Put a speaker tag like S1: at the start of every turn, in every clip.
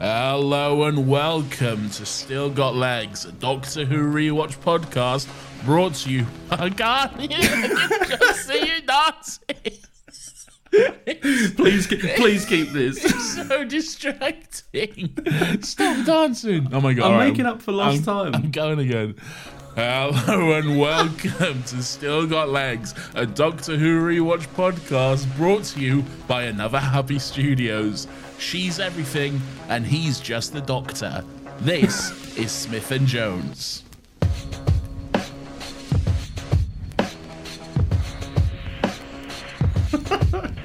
S1: Hello and welcome to Still Got Legs, a Doctor Who rewatch podcast brought to you. I can't just see you dancing.
S2: please, please keep this.
S1: It's so distracting. Stop dancing. Oh my god!
S2: I'm
S1: right,
S2: making up for lost
S1: I'm-
S2: time.
S1: I'm going again. Hello and welcome to Still Got Legs, a Doctor Who rewatch podcast brought to you by Another Happy Studios. She's everything, and he's just the Doctor. This is Smith and Jones.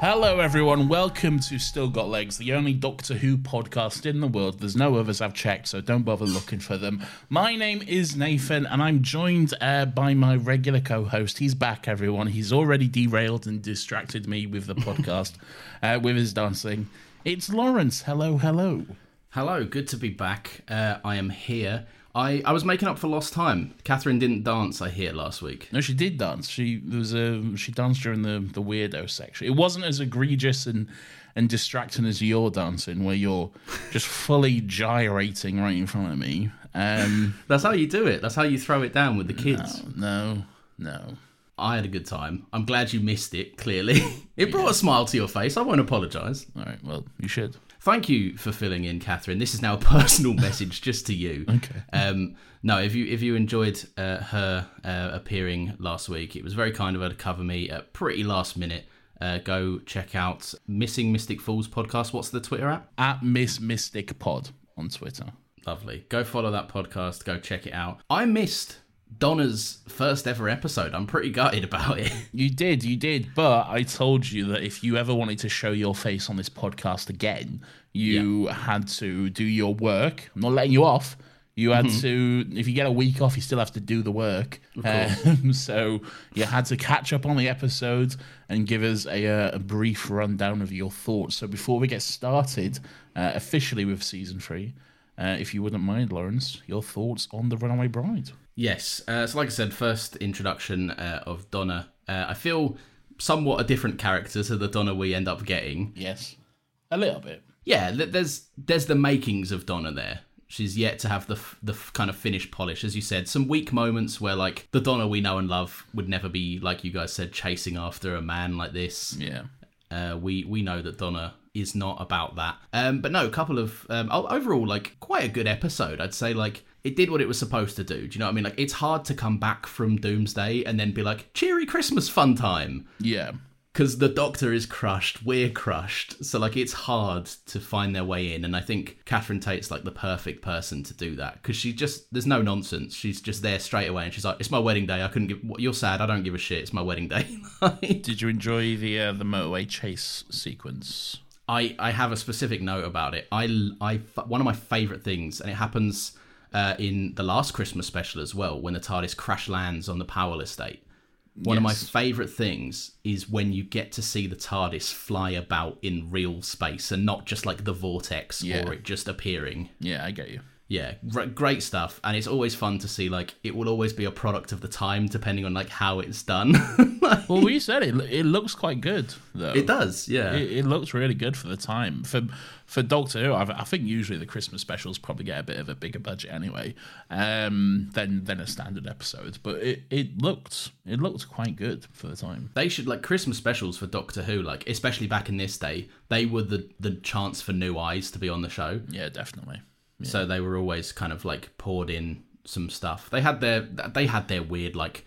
S1: Hello, everyone. Welcome to Still Got Legs, the only Doctor Who podcast in the world. There's no others I've checked, so don't bother looking for them. My name is Nathan, and I'm joined uh, by my regular co host. He's back, everyone. He's already derailed and distracted me with the podcast uh, with his dancing. It's Laurence. Hello, hello.
S2: Hello, good to be back. Uh, I am here. I, I was making up for lost time. Catherine didn't dance, I hear, last week.
S1: No, she did dance. She there was a she danced during the the weirdo section. It wasn't as egregious and and distracting as your dancing, where you're just fully gyrating right in front of me. Um,
S2: That's how you do it. That's how you throw it down with the kids.
S1: no, no.
S2: I had a good time. I'm glad you missed it, clearly. it brought a smile to your face. I won't apologise.
S1: All right, well, you should.
S2: Thank you for filling in, Catherine. This is now a personal message just to you.
S1: Okay.
S2: Um, no, if you if you enjoyed uh, her uh, appearing last week, it was very kind of her to cover me at pretty last minute. Uh, go check out Missing Mystic Falls podcast. What's the Twitter app?
S1: At Miss Mystic Pod on Twitter.
S2: Lovely. Go follow that podcast. Go check it out. I missed Donna's first ever episode. I'm pretty gutted about it.
S1: You did, you did, but I told you that if you ever wanted to show your face on this podcast again, you had to do your work. I'm not letting you off. You had to, if you get a week off, you still have to do the work. Um, so you had to catch up on the episodes and give us a, uh, a brief rundown of your thoughts. So before we get started uh, officially with season three, uh, if you wouldn't mind, Laurence, your thoughts on the Runaway Bride.
S2: Yes. Uh, so, like I said, first introduction uh, of Donna. Uh, I feel somewhat a different character to the Donna we end up getting.
S1: Yes, a little bit.
S2: Yeah, there's there's the makings of Donna there. She's yet to have the f- the f- kind of finished polish, as you said. Some weak moments where like the Donna we know and love would never be like you guys said chasing after a man like this.
S1: Yeah.
S2: Uh, we we know that Donna is not about that. Um, but no, a couple of um, overall like quite a good episode. I'd say like it did what it was supposed to do. Do you know what I mean? Like it's hard to come back from Doomsday and then be like cheery Christmas fun time
S1: Yeah.
S2: because the Doctor is crushed, we're crushed. So like it's hard to find their way in, and I think Catherine Tate's like the perfect person to do that because she just there's no nonsense. She's just there straight away, and she's like, "It's my wedding day. I couldn't give. You're sad. I don't give a shit. It's my wedding day."
S1: Did you enjoy the uh, the motorway chase sequence?
S2: I, I have a specific note about it. I, I one of my favorite things, and it happens uh, in the last Christmas special as well, when the TARDIS crash lands on the Powell estate. One of my favorite things is when you get to see the TARDIS fly about in real space and not just like the vortex
S1: Yeah.
S2: or it just appearing.
S1: Yeah, I get you.
S2: Yeah, gr- great stuff, and it's always fun to see. Like, it will always be a product of the time, depending on like how it's done. Like,
S1: Well, we said it. It looks quite good, though.
S2: it does, yeah.
S1: It, it looks really good for the time. For for Doctor Who, I, I think usually the Christmas specials probably get a bit of a bigger budget anyway, um, than than a standard episode. But it, it looked it looked quite good for the time.
S2: they should like Christmas specials for Doctor Who, like especially back in this day, they were the the chance for new eyes to be on the show.
S1: Yeah, definitely.
S2: So they were always kind of like poured in some stuff. They had their they had their weird like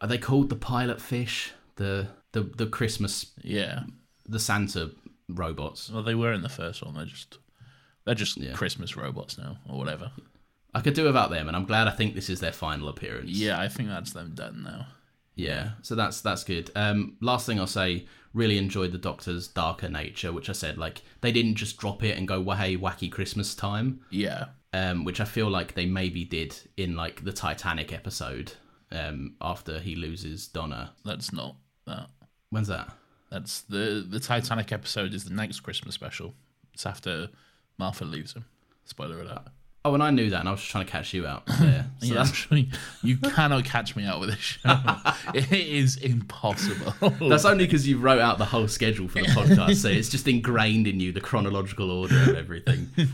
S2: are they called the pilot fish? The the the Christmas
S1: Yeah.
S2: the Santa robots.
S1: Well, they were in the first one. They're just they're just
S2: Yeah.
S1: Christmas robots now, or whatever.
S2: I could do without them, and I'm glad. I think this is their final appearance.
S1: Yeah, I think that's them done now.
S2: Yeah, so that's that's good. Um, last thing I'll say, really enjoyed the Doctor's darker nature, which I said like they didn't just drop it and go, "Well, hey, wacky Christmas time,"
S1: Yeah.
S2: um, which I feel like they maybe did in like the Titanic episode um, after he loses Donna.
S1: That's not that.
S2: When's that?
S1: That's the the Titanic episode is the next Christmas special. It's after Martha leaves him. Spoiler alert.
S2: Oh, and I knew that, and I was just trying to catch you out there. So
S1: yeah, actually, you cannot catch me out with this show. it is impossible.
S2: That's only because you wrote out the whole schedule for the podcast, so it's just ingrained in you the chronological order of everything.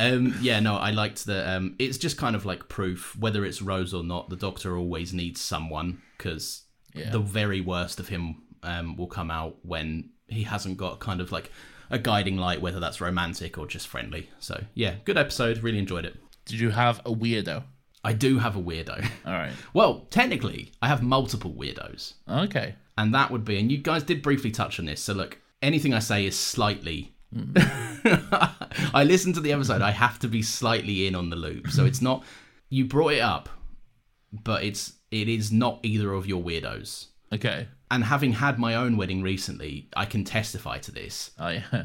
S2: Um, yeah, no, I liked that. Um, it's just kind of like proof, whether it's Rose or not, the Doctor always needs someone because
S1: Yeah.
S2: the very worst of him um, will come out when he hasn't got kind of like a guiding light, whether that's romantic or just friendly. So yeah, good episode. Really enjoyed it.
S1: Did you have a weirdo?
S2: I do have a weirdo.
S1: All right.
S2: well, technically, I have multiple weirdos.
S1: Okay.
S2: and that would be and you guys did briefly touch on this so look anything i say is slightly i listened to the episode i have to be slightly in on the loop so it's not you brought it up but it's it is not either of your weirdos
S1: Okay.
S2: And having had my own wedding recently i can testify to this
S1: Oh yeah.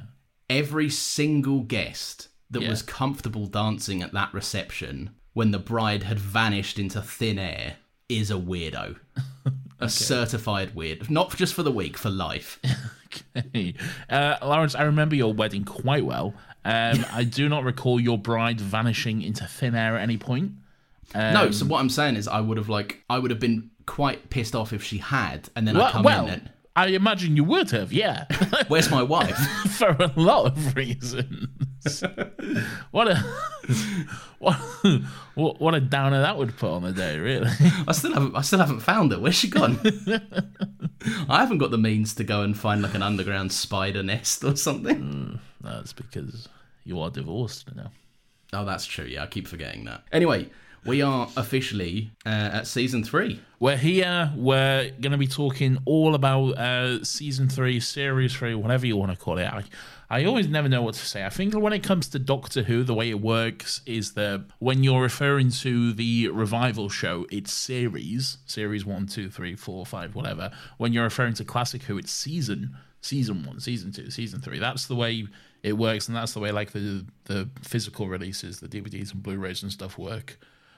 S2: every single guest that
S1: Yeah.
S2: was comfortable dancing at that reception when the bride had vanished into thin air is a weirdo a certified weird not just for the week for life
S1: Okay. Uh, Laurence, I remember your wedding quite well. Um, I do not recall your bride vanishing into thin air at any point.
S2: no,
S1: Um,
S2: so what I'm saying is I would have like I would have been quite pissed off if she had, and then I come
S1: well
S2: in and
S1: I imagine you would have, yeah,
S2: where's my wife?
S1: for a lot of reasons. what a what, what what a downer that would put on the day, really.
S2: I still haven't I still haven't found her. Where's she gone? I haven't got the means to go and find like an underground spider nest or something.
S1: Mm, that's because you are divorced now.
S2: Oh, that's true. Yeah, I keep forgetting that. Anyway, we are officially uh, at season three.
S1: We're here. We're going to be talking all about uh, season three, series three, whatever you want to call it. I, I always never know what to say. I think when it comes to Doctor Who, the way it works is that when you're referring to the revival show, it's series, series one, two, three, four, five, whatever. When you're referring to classic Who, it's season, season one, season two, season three. That's the way it works, and that's the way like the the physical releases, the DVDs and Blu-rays and stuff work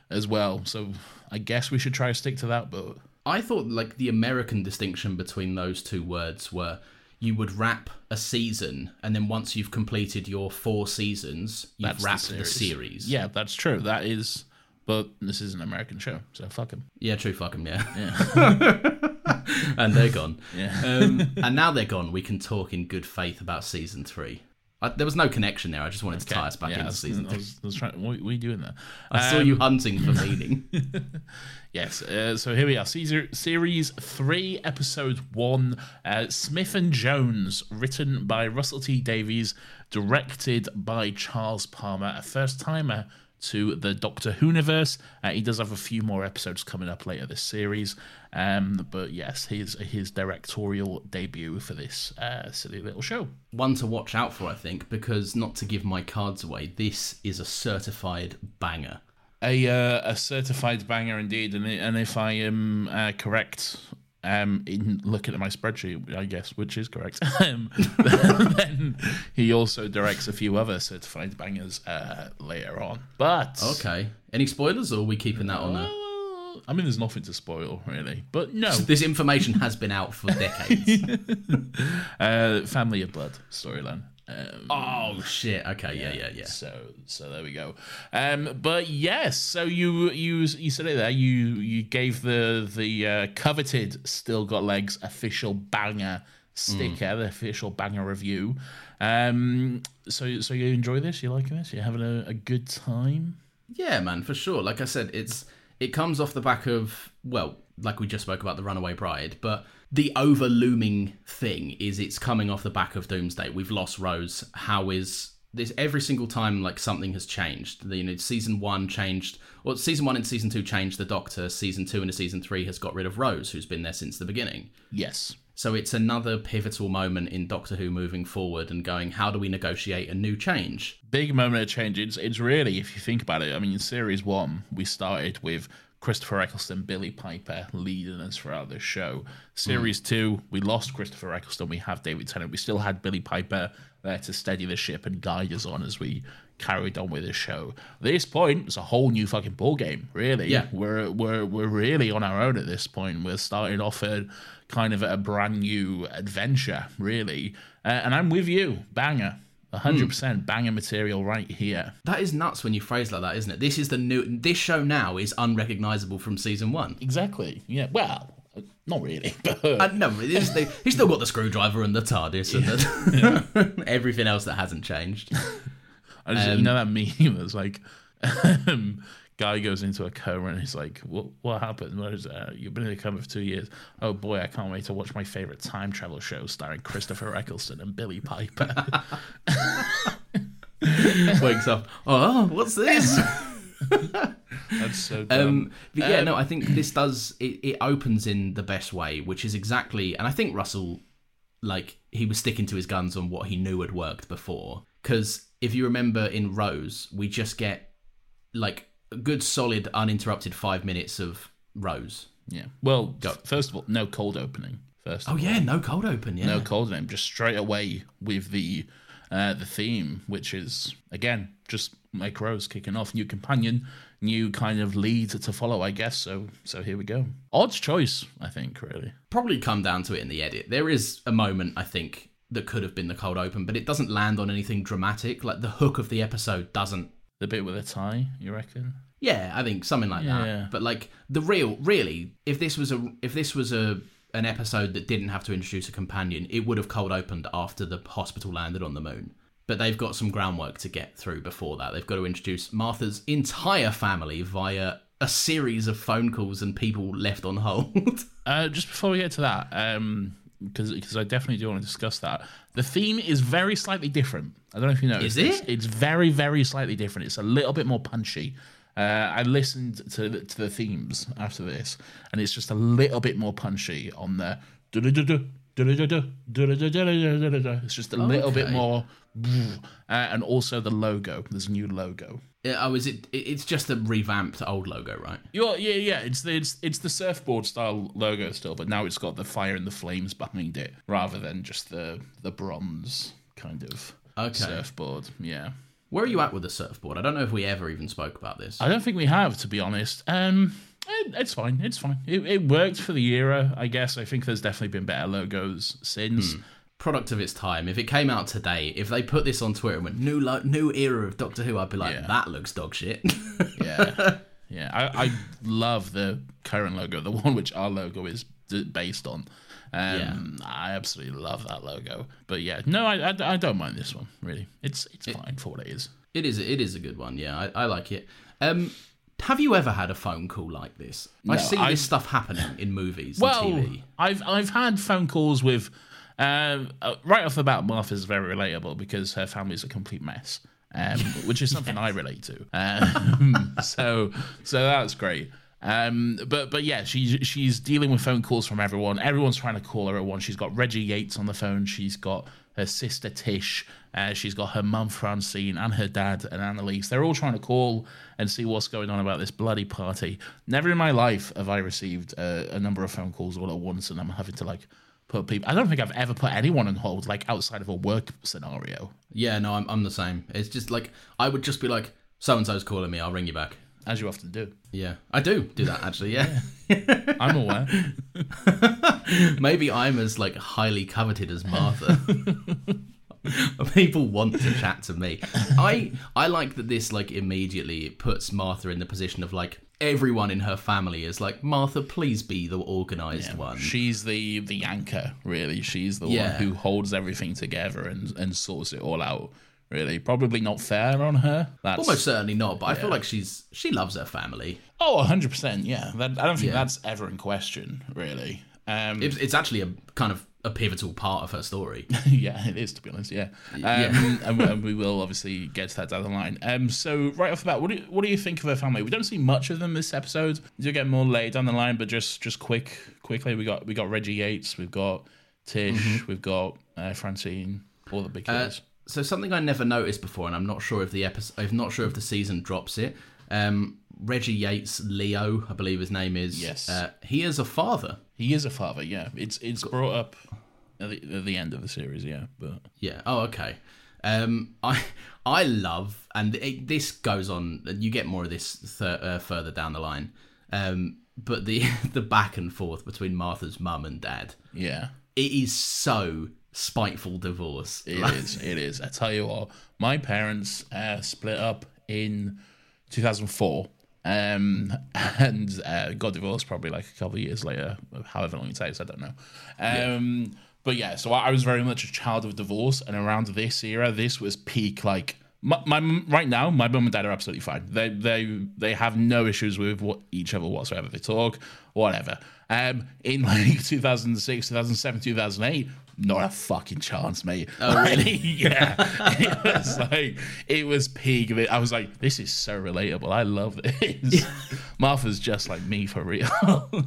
S1: as well. So I guess we should try to stick to that, but
S2: I thought like the American distinction between those two words were you would wrap a season, and then once you've completed your four seasons, you've
S1: that's
S2: wrapped
S1: the
S2: the
S1: series.
S2: series.
S1: Yeah, that's true. That is, but this is an American show, so fuck him.
S2: Yeah, true. Fuck 'em, yeah. yeah. and they're gone.
S1: Yeah.
S2: Um, and now they're gone. We can talk in good faith about season three. I, there was no connection there. I just wanted to tie us back
S1: yeah,
S2: into
S1: was,
S2: season
S1: I was, I was trying. What, what are you doing there?
S2: I saw
S1: Um,
S2: you hunting for meaning.
S1: Yes. Uh, so here we are. Caesar, series three, episode one. Uh, Smith and Jones, written by Russell T Davies, directed by Charles Palmer, a first timer to the Doctor Who universe. Uh, he does have a few more episodes coming up later this series. Um, but yes, his his directorial debut for this uh, silly little show.
S2: One to watch out for, I think, because not to give my cards away, this is a certified banger.
S1: A uh, a certified banger indeed, and and if I am uh, correct, um, in looking at my spreadsheet, I guess which is correct, um, then he also directs a few other certified bangers uh, later on. But
S2: Okay. Any spoilers, or are we keeping that on?
S1: Uh, I mean, there's nothing to spoil really, but no,
S2: This information has been out for decades.
S1: uh, Family of Blood storyline. Um,
S2: oh shit! Okay, yeah, yeah, yeah.
S1: So so there we go. Um, but yes, so you you you said it there. You you gave the the uh, coveted still got legs official banger sticker, the official banger review. Um, so so you enjoy this? You liking this? You having a, a good time?
S2: Yeah, man, for sure. Like I said, it's it comes off the back of well, like we just spoke about the Runaway Bride, but the over looming thing is it's coming off the back of Doomsday. We've lost Rose. How is this every single time like something has changed? The, you know, season one changed, or season one and season two changed the Doctor. Season two and season three has got rid of Rose, who's been there since the beginning.
S1: Yes.
S2: So it's another pivotal moment in Doctor Who moving forward and going, how do we negotiate a new change?
S1: Big moment of change. It's, it's really, if you think about it, I mean, in series one, we started with Christopher Eccleston, Billie Piper leading us throughout this show. Series two, we lost Christopher Eccleston. We have David Tennant. We still had Billie Piper there to steady the ship and guide us on as we carried on with the show. At this point, it's a whole new fucking ball game. Really,
S2: Yeah.
S1: we're we're we're really on our own at this point. We're starting off a kind of a brand new adventure, really. Uh, and I'm with you, banger. 100% banger material right here.
S2: That is nuts when you phrase like that, isn't it? This is the new. This show now is unrecognizable from season one.
S1: Exactly. Yeah. Well, uh, not really, but
S2: Uh, no, the, he's still got the screwdriver and the TARDIS and the, everything else that hasn't changed.
S1: I just, you know that meme that's like, um, guy goes into a coma and he's like, "What? What happened? What is that? You've been in a coma for two years. Oh boy, I can't wait to watch my favorite time travel show starring Christopher Eccleston and Billie Piper."
S2: Wakes up. Oh, what's this?
S1: That's so dumb.
S2: Um, but yeah, no, I think this does. It, it opens in the best way, which is exactly. And I think Russell, like, he was sticking to his guns on what he knew had worked before. Because if you remember in Rose, we just get like a good, solid, uninterrupted five minutes of Rose.
S1: yeah. Well, first of all, no cold opening. First.
S2: Oh yeah, no cold open. Yeah.
S1: no cold name, just straight away with the uh, the theme, which is again just Mike Rose kicking off, new companion, new kind of lead to follow, I guess. So so here we go. Odd choice, I think, really.
S2: probably come down to it in the edit. There is a moment I think that could have been the cold open, but it doesn't land on anything dramatic. Like the hook of the episode doesn't.
S1: The bit with a tie, you reckon?
S2: Yeah, I think something like
S1: Yeah.
S2: that. But like the real, really, if this was a if this was a an episode that didn't have to introduce a companion, it would have cold opened after the hospital landed on the moon. But they've got some groundwork to get through before that. They've got to introduce Martha's entire family via a series of phone calls and people left on hold.
S1: Uh, just before we get to that, um, because because I definitely do want to discuss that. The theme is very slightly different. I don't know if you noticed.
S2: Is it?
S1: It's very very slightly different. It's a little bit more punchy. Uh, I listened to the, to the themes after this, and it's just a little bit more punchy on the. It's just a little bit more, uh, and also the logo. There's a new logo.
S2: Yeah, oh, is it? it- It's just a revamped old logo, right?
S1: Yeah, yeah, yeah. It's the it's, it's the surfboard style logo still, but now it's got the fire and the flames behind it rather than just the the bronze kind of
S2: Okay.
S1: surfboard. Yeah,
S2: Where are you at with the surfboard? I don't know if we ever even spoke about this.
S1: I don't think we have to be honest. Um, it, it's fine. It's fine. It, it worked for the era, I guess. I think there's definitely been better logos since.
S2: Product of its time. If it came out today, if they put this on Twitter and went new lo- new era of Doctor Who, I'd be like,
S1: Yeah.
S2: that looks dog shit.
S1: Yeah, yeah. I, I love the current logo, the one which our logo is based on. Um, I absolutely love that logo. But yeah, no, I, I, I don't mind this one really. It's it's fine for what it is.
S2: it is it is a good one. Yeah, I, I like it. Um, have you ever had a phone call like this? I see
S1: I-
S2: this stuff happening in movies
S1: Well,
S2: and TV.
S1: I've I've had phone calls with, um, uh, right off the bat, Martha's very relatable because her family's a complete mess, um, which is something I relate to. Um, so so that's great. Um, but but yeah, she's she's dealing with phone calls from everyone. Everyone's trying to call her at once. She's got Reggie Yates on the phone. She's got her sister Tish. Uh, she's got her mum Francine and her dad and Annalise. They're all trying to call and see what's going on about this bloody party. Never in my life have I received uh, a number of phone calls all at once, and I'm having to like put people. I don't think I've ever put anyone on hold like outside of a work scenario,
S2: Yeah, no, I'm I'm the same. It's just like I would just be like, so and so's calling me. I'll ring you back.
S1: as you often do.
S2: Yeah, I do do that actually. Yeah.
S1: I'm aware.
S2: Maybe I'm as like highly coveted as Martha. People want to chat to me. I I like that this like immediately puts Martha in the position of like everyone in her family is like Martha, please be the organized one.
S1: She's the the anchor, really. She's the
S2: Yeah.
S1: one who holds everything together and and sorts it all out. Really, probably not fair on her. That's
S2: Almost certainly not, but I feel like she's she loves her family.
S1: oh, hundred percent. Yeah, that, I don't think
S2: Yeah.
S1: that's ever in question. Really. Um,
S2: It's, it's actually a kind of a pivotal part of her story.
S1: yeah, it is to be honest. Yeah, um, and, and we will obviously get to that down the line. Um, so right off the bat, what do you, what do you think of her family? We don't see much of them this episode. Do get more later down the line, but just just quick quickly, we got we got Reggie Yates, we've got Tish, we've got uh, Francine, all the big
S2: Uh, so something I never noticed before, and I'm not sure if the episode, I'm not sure if the season drops it. Um, Reggie Yates Leo, I believe his name is.
S1: Yes.
S2: Uh, he is a father.
S1: He is a father. Yeah, it's it's brought up at the, at the end of the series. Yeah, but
S2: Yeah. Oh, okay. Um, I I love, and it, this goes on. You get more of this th- uh, further down the line. Um, but the the back and forth between Martha's mum and dad,
S1: yeah,
S2: it is so spiteful divorce.
S1: it
S2: Like-
S1: is. It is. I tell you what, my parents uh, split up in 2004. Um, and uh, got divorced probably like a couple of years later, however long it takes, I don't know. Um, but yeah, so I I was very much a child of divorce, and around this era, this was peak like my, my right now. My mum and dad are absolutely fine. They they they have no issues with what each other whatsoever. They talk, whatever. Um, in like 2006, 2007, 2008, not a fucking chance, mate. Oh really? yeah. It was like it was peak. of it. I was like, this is so relatable. I love this. Martha's just like me for real.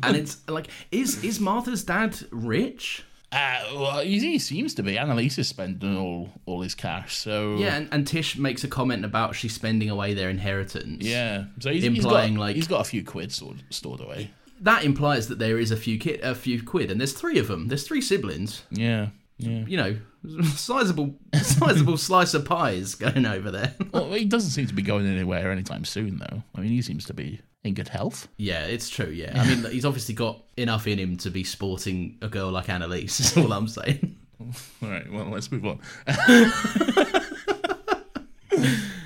S2: and it's like, is is Martha's dad rich?
S1: Uh, well, he, he seems to be. Annalise is spending all all his cash, so
S2: Yeah, and, and Tish makes a comment about she's spending away their inheritance.
S1: yeah. So he's,
S2: Implying,
S1: got,
S2: like-
S1: he's got a few quid stored, stored away.
S2: That implies that there is a few kid, a few quid, and there's three of them. There's three siblings.
S1: Yeah, yeah.
S2: You know, sizable, sizable slice of pies going over there.
S1: Well, he doesn't seem to be going anywhere anytime soon, though. I mean, he seems to be in good health.
S2: yeah, it's true. Yeah, I mean, he's obviously got enough in him to be sporting a girl like Annalise. Is all I'm saying.
S1: All right, well, let's move on.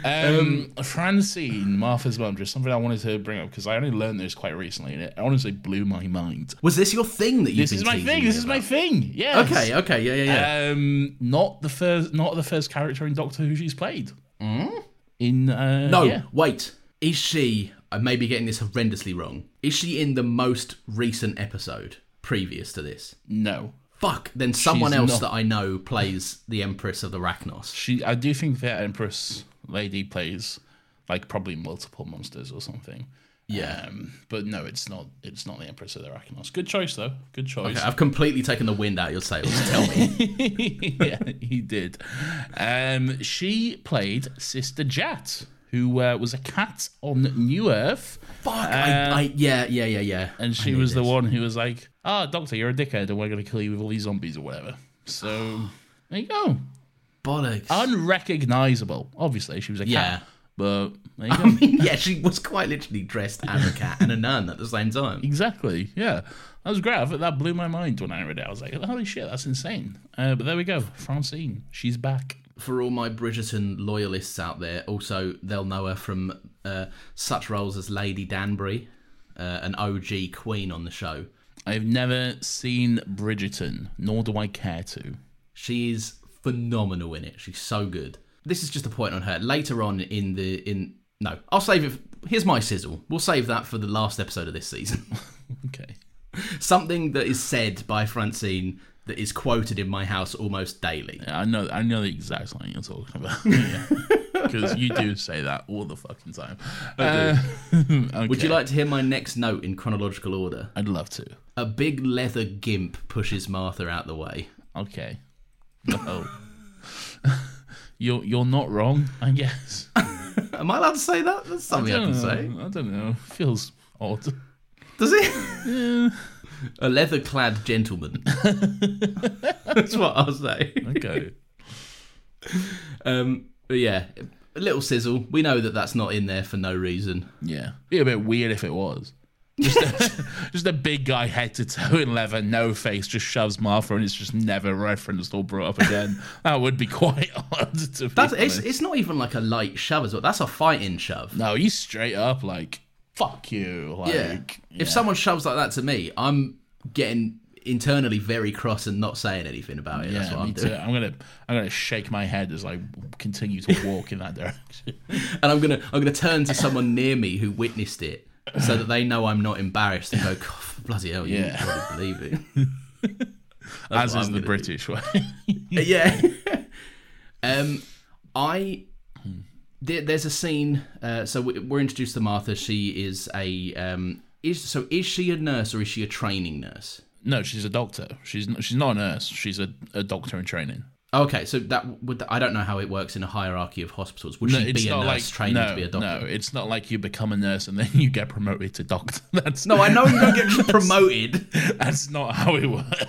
S1: Um, Francine, Martha's mum, just something I wanted to bring up because I only learned this quite recently, and it honestly blew my mind.
S2: Was this your thing that you?
S1: This is my thing. This is my thing. Yes.
S2: Okay. Okay. Yeah. Yeah. Yeah.
S1: Um, not the first, not the first character in Doctor Who she's played. In uh,
S2: no.
S1: yeah.
S2: Wait. Is she? I may be getting this horrendously wrong. Is she in the most recent episode previous to this?
S1: no.
S2: Fuck. Then someone
S1: She's
S2: else
S1: not.
S2: that I know plays the Empress of the Racnoss.
S1: She, I do think that Empress lady plays like probably multiple monsters or something.
S2: Yeah.
S1: Um, but no, it's not. It's not the Empress of the Racnoss. Good choice though. Good choice.
S2: Okay, I've completely taken the wind out of your sails. Tell me.
S1: yeah, he did. Um, she played Sister Jatt, who uh, was a cat on New Earth,
S2: Fuck. I, I, yeah. Yeah. Yeah. Yeah.
S1: and
S2: I
S1: she
S2: knew
S1: was the
S2: this.
S1: one who was like, "Oh, Doctor, you're a dickhead, and we're going to kill you with all these zombies or whatever." So there you go.
S2: Bollocks.
S1: Unrecognizable. Obviously, she was a
S2: Yeah.
S1: cat, but there you
S2: I mean, yeah, she was quite literally dressed as a cat and a nun at the same time.
S1: Exactly. Yeah, that was great. I thought that blew my mind when I read it. I was like, "Holy shit, that's insane!" Uh, but there we go. Francine, she's back.
S2: For all my Bridgerton loyalists out there, also they'll know her from uh, such roles as Lady Danbury, uh, an OG queen on the show.
S1: I've never seen Bridgerton, nor do I care to.
S2: She is phenomenal in it. She's so good. This is just a point on her. Later on in the in no, I'll save it. Here's my sizzle. We'll save that for the last episode of this season.
S1: Okay.
S2: Something that is said by Francine that is quoted in my house almost daily.
S1: Yeah, I know. I know the exact line you're talking about. Yeah. Because you do say that all the fucking time. Uh, okay.
S2: Would you like to hear my next note in chronological order?
S1: I'd love to.
S2: A big leather gimp pushes Martha out the way.
S1: Okay. No. you're you're not wrong, I guess.
S2: Am I allowed to say that? That's something I,
S1: don't
S2: can
S1: know.
S2: say.
S1: I don't know. Feels odd.
S2: Does it? A leather clad gentleman. That's what I'll say.
S1: Okay.
S2: Um, but yeah, a little sizzle. We know that that's not in there for no reason.
S1: Yeah. Be a bit weird if it was. Just a, just a big guy head to toe in leather, no face, just shoves Martha, and it's just never referenced or brought up again. that would be quite odd. To be
S2: That's it's, it's not even like a light shove as well. That's a fighting shove.
S1: no, he's straight up like, "Fuck you!" Like,
S2: yeah. If someone shoves like that to me, I'm getting internally very cross and not saying anything about it. That's what I'm
S1: too.
S2: doing.
S1: I'm gonna I'm gonna shake my head as I continue to walk in that direction.
S2: And I'm gonna I'm gonna turn to someone near me who witnessed it, so that they know I'm not embarrassed and go, "God, bloody hell, you
S1: Yeah.
S2: probably believe it.
S1: As
S2: what
S1: is
S2: I'm
S1: the British way.
S2: yeah. um, I there, there's a scene. Uh, so we- we're introduced to Martha. She is a um, is so is she a nurse or is she a training nurse?
S1: No, she's a doctor. She's not, she's not a nurse. She's a, a doctor in training.
S2: Okay, so that would I don't know how it works in a hierarchy of hospitals. Would she be a nurse training
S1: no,
S2: to be a doctor?
S1: No, it's not like you become a nurse and then you get promoted to doctor. That's
S2: No, I know you don't get promoted.
S1: that's not how it works.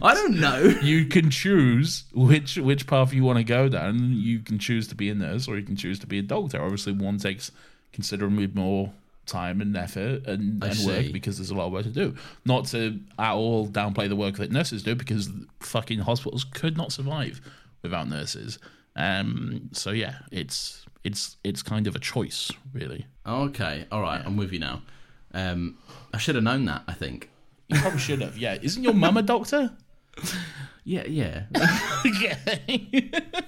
S2: I don't know.
S1: you can choose which which path you want to go down. You can choose to be a nurse or you can choose to be a doctor. Obviously, one takes considerably more time and effort and, and work because there's a lot of work to do. Not to at all downplay the work that nurses do because fucking hospitals could not survive without nurses. Um, so yeah, it's it's it's kind of a choice, really.
S2: Okay, all right, I'm with you now. Um, I should have known that. I think.
S1: You probably should have. Yeah, isn't your mum a doctor?
S2: Yeah, yeah.
S1: yeah,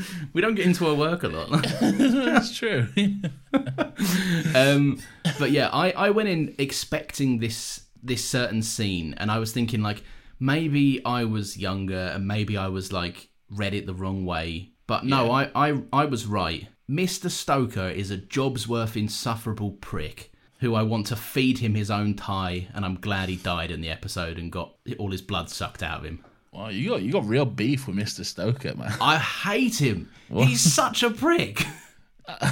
S2: we don't get into our work a lot.
S1: that's true.
S2: um, but yeah, I, I went in expecting this this certain scene, and I was thinking like maybe I was younger and maybe I was like read it the wrong way. But no, I, I I was right. Mr. Stoker is a Jobsworth insufferable prick who I want to feed him his own tie, and I'm glad he died in the episode and got all his blood sucked out of him.
S1: Well, you got you got real beef with Mister Stoker, man.
S2: I hate him. He's such a prick.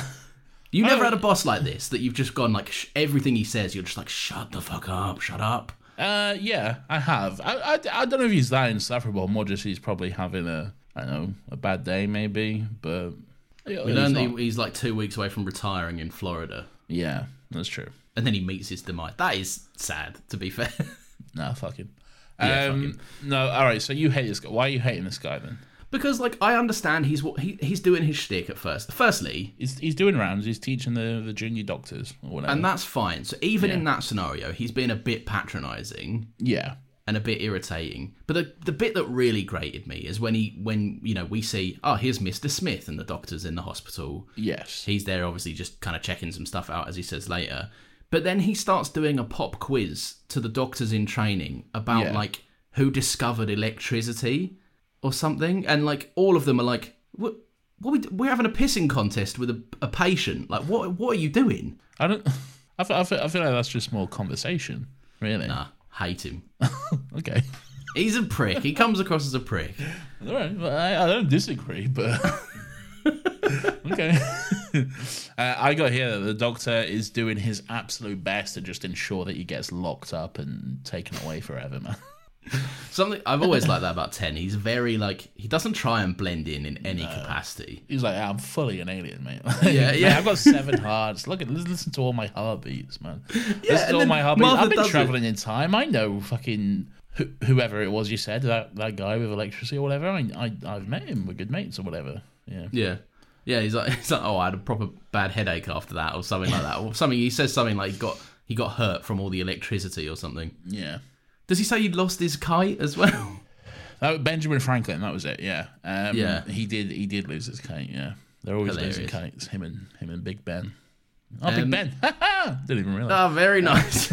S2: You never had a boss like this that you've just gone like sh- everything he says. You're just like, shut the fuck up, shut up.
S1: Uh, yeah, I have. I, I, I don't know if he's that insufferable. More just he's probably having a I don't know a bad day maybe. But
S2: We
S1: he's
S2: learned that he's like two weeks away from retiring in Florida,
S1: yeah, that's true.
S2: and then he meets his demise. That is sad, to be fair.
S1: Nah, fuck him.
S2: Yeah,
S1: um. No, all right. So you hate this guy. Why are you hating this guy then?
S2: because like I understand he's what he, he's doing his shtick at first. Firstly,
S1: He's he's doing rounds. He's teaching the the junior doctors or whatever.
S2: and that's fine. So even
S1: Yeah.
S2: in that scenario, he's being a bit patronising.
S1: yeah,
S2: and a bit irritating. But the the bit that really grated me is when he when you know we see oh here's Mr. Smith and the doctor's in the hospital.
S1: yes,
S2: He's there obviously just kind of checking some stuff out as he says later. But then he starts doing a pop quiz to the doctors in training about
S1: Yeah.
S2: like who discovered electricity or something and like all of them are like what what we we're having a pissing contest with a, a patient. Like what what are you doing?
S1: I don't. I feel, I feel I feel like that's just more conversation, really.
S2: Nah, hate him.
S1: Okay.
S2: He's a prick. He comes across as a prick.
S1: All right, well, I, I don't disagree, but okay. uh, I got here that the doctor is doing his absolute best to just ensure that he gets locked up and taken away forever, man.
S2: Something I've always liked that about Ten. He's very like he doesn't try and blend in in any capacity.
S1: He's like, I'm fully an alien, mate.
S2: Yeah, yeah.
S1: I've got seven hearts. Look at listen, listen to all my heartbeats, man. listen
S2: and
S1: to all my heartbeats.
S2: Martha
S1: I've been
S2: does it.
S1: traveling in time. I know fucking who, whoever it was you said that that guy with electricity or whatever. I, I I've met him. We're good mates or whatever. Yeah.
S2: Yeah. Yeah, he's like, he's like, oh, I had a proper bad headache after that, or something like that, or something. He says something like he got he got hurt from all the electricity or something.
S1: Yeah.
S2: Does he say he lost his kite as well?
S1: That, Benjamin Franklin, that was it. Yeah, um,
S2: Yeah.
S1: He did. He did lose his kite. Yeah, they're always losing kites. Him and him and Big Ben. Oh,
S2: Um,
S1: Big Ben! Didn't even realize
S2: Ah, very nice.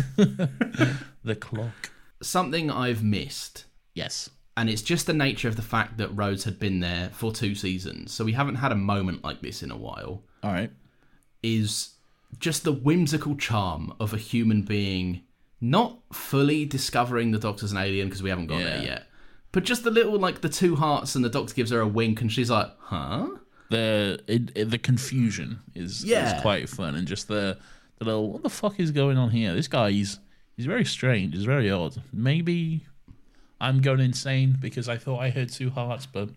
S1: the clock.
S2: something I've missed,
S1: Yes.
S2: And it's just the nature of the fact that Rose had been there for two seasons, so we haven't had a moment like this in a while.
S1: All right.
S2: is just the whimsical charm of a human being not fully discovering the doctor's an alien because we haven't got there yet but just the little like the two hearts and the doctor gives her a wink and she's like huh
S1: The it, it- the confusion is
S2: Yeah.
S1: is quite fun, and just the the little what the fuck is going on here? This guy he's he's very strange. He's very odd. Maybe I'm going insane because I thought I heard two hearts, but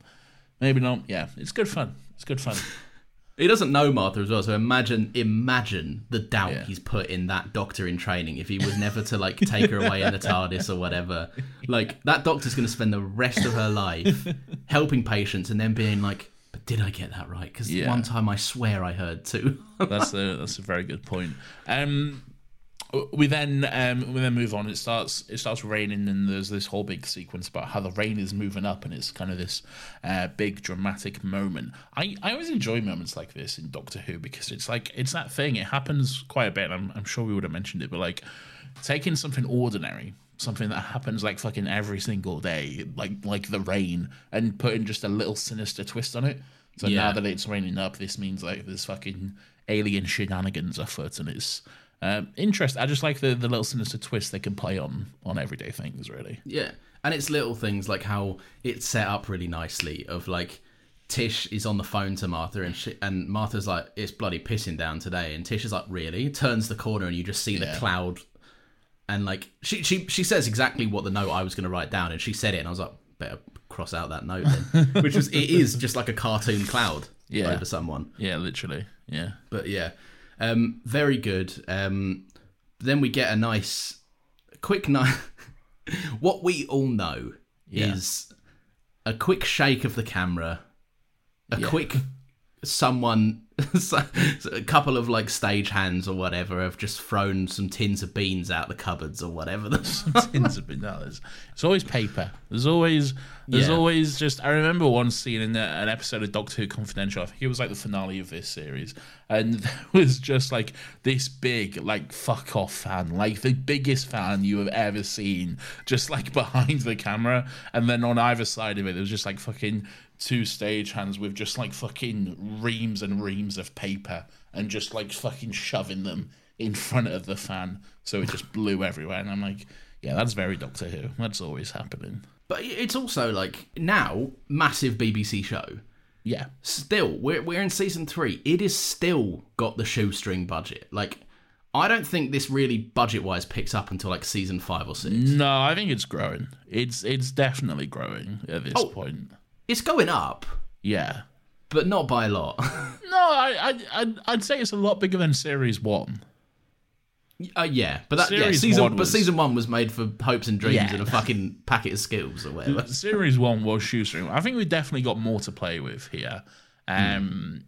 S1: maybe not. Yeah, it's good fun. It's good fun.
S2: he doesn't know martha as well so imagine imagine the doubt
S1: Yeah.
S2: he's put in that doctor in training if he was never to like take her away in the tardis or whatever like that doctor's going to spend the rest of her life helping patients and then being like but did i get that right because
S1: Yeah.
S2: one time i swear i heard two
S1: that's a that's a very good point. Um, we then um, we then move on. It starts it starts raining, and there's this whole big sequence about how the rain is moving up, and it's kind of this uh, big dramatic moment. I, I always enjoy moments like this in Doctor Who because it's like it's that thing. It happens quite a bit. I'm I'm sure we would have mentioned it, but like taking something ordinary. Something that happens like fucking every single day, like like the rain, and putting just a little sinister twist on it. So now that it's raining up, this means like there's fucking alien shenanigans afoot, and it's um, interesting. I just like the, the little sinister twist they can play on on everyday things, really.
S2: Yeah, And it's little things like how it's set up really nicely. Of like, Tish is on the phone to Martha, and she, and Martha's like, "It's bloody pissing down today," and Tish is like, "Really?" Turns the corner, and you just see the
S1: Yeah.
S2: cloud, and like she she she says exactly what the note I was going to write down, and she said it, and I was like, "Better cross out that note," then. which was it is just like a cartoon cloud
S1: Yeah.
S2: over someone.
S1: Yeah, literally. Yeah.
S2: But yeah, um, very good. Um, then we get a nice, quick night. what we all know
S1: Yeah.
S2: is a quick shake of the camera, a
S1: Yeah.
S2: quick someone, a couple of like stage hands or whatever have just thrown some tins of beans out the cupboards or whatever.
S1: tins of bananas. It's always paper. There's always there's
S2: Yeah.
S1: always just. I remember one scene in a- an episode of Doctor Who Confidential. I think it was like the finale of this series, and there was just like this big like fuck off fan, like the biggest fan you have ever seen, just like behind the camera, and then on either side of it, there was just like fucking two stage hands with just like fucking reams and reams of paper and just like fucking shoving them in front of the fan so it just blew everywhere. And i'm like yeah that's very doctor who. That's always happening.
S2: But it's also like now massive BBC show.
S1: yeah.
S2: Still we're, we're in season three. It is still got the shoestring budget. Like i don't think this really budget wise picks up until like season five or six.
S1: No i think it's growing. It's it's definitely growing at this
S2: Oh.
S1: point
S2: it's going up.
S1: Yeah.
S2: But not by a lot.
S1: No I, I I'd, I'd say it's a lot bigger than series one.
S2: Uh, yeah but that yeah,
S1: Series
S2: season
S1: one
S2: but
S1: was-
S2: season one was made for hopes and dreams
S1: Yeah.
S2: and a fucking packet of skills or whatever.
S1: Series one was shoestring. I think we definitely got more to play with here. Um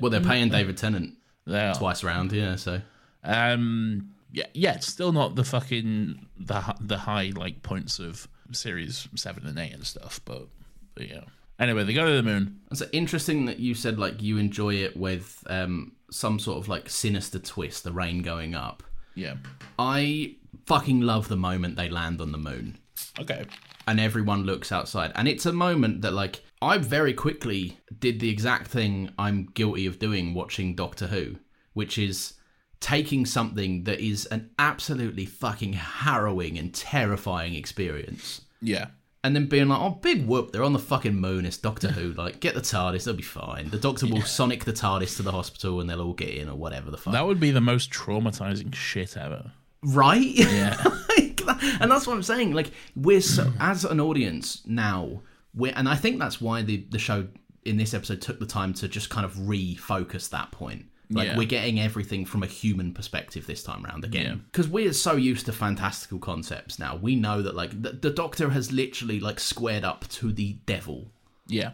S2: well they're paying david tennant
S1: they are.
S2: twice round yeah so.
S1: Um, yeah, yeah, it's still not the fucking the hi- the high like points of series seven and eight and stuff, but, but yeah. Anyway, they go to the moon.
S2: it's interesting that you said like you enjoy it with um some sort of like sinister twist the rain going up
S1: Yeah.
S2: i fucking love the moment they land on the moon
S1: Okay.
S2: and everyone looks outside. And it's a moment that, like, I very quickly did the exact thing I'm guilty of doing watching Doctor Who, which is taking something that is an absolutely fucking harrowing and terrifying experience.
S1: Yeah.
S2: And then being like, oh, big whoop, they're on the fucking moon, it's Doctor Who. Like, get the TARDIS, they'll be fine. The Doctor will sonic the TARDIS to the hospital and they'll all get in or whatever the fuck.
S1: That would be the most traumatizing shit ever.
S2: right?
S1: Yeah.
S2: Like that- and that's what I'm saying. Like we're so, as an audience now, we're, and I think that's why the the show in this episode took the time to just kind of refocus that point. Like
S1: Yeah.
S2: we're getting everything from a human perspective this time around again, because we're so used to fantastical concepts now. We know that like the, the Doctor has literally like squared up to the devil
S1: Yeah.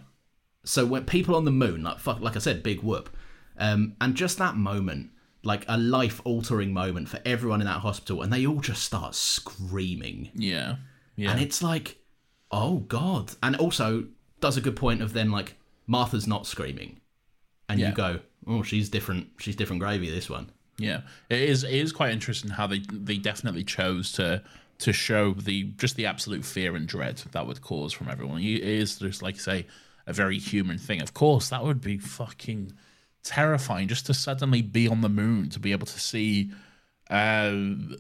S2: so when people on the moon, like fuck, like I said, big whoop, um, and just that moment, like a life altering moment for everyone in that hospital, and they all just start screaming,
S1: Yeah. Yeah.
S2: and it's like, oh god, and also does a good point of then like Martha's not screaming, and
S1: Yeah.
S2: you go, oh, she's different, she's different gravy. This one,
S1: Yeah, it is. It is quite interesting how they they definitely chose to to show the just the absolute fear and dread that would cause from everyone. It is just like say a very human thing. Of course, that would be fucking terrifying just to suddenly be on the moon to be able to see uh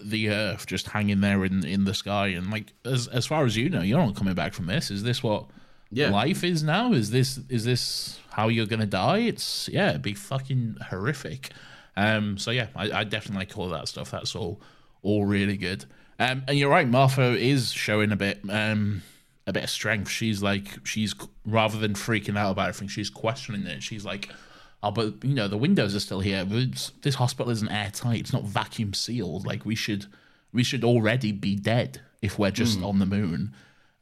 S1: the earth just hanging there in in the sky and like as as far as you know you're not coming back from this is this what
S2: Yeah.
S1: life is now? Is this is this how you're gonna die? It's yeah it'd be fucking horrific. Um so yeah i, I definitely call that stuff. That's all all really good. Um and you're right martha is showing a bit um a bit of strength. She's like she's rather than freaking out about everything she's questioning it. She's like oh but you know the windows are still here. This hospital isn't airtight. It's not vacuum sealed. Like we should we should already be dead if we're just on the moon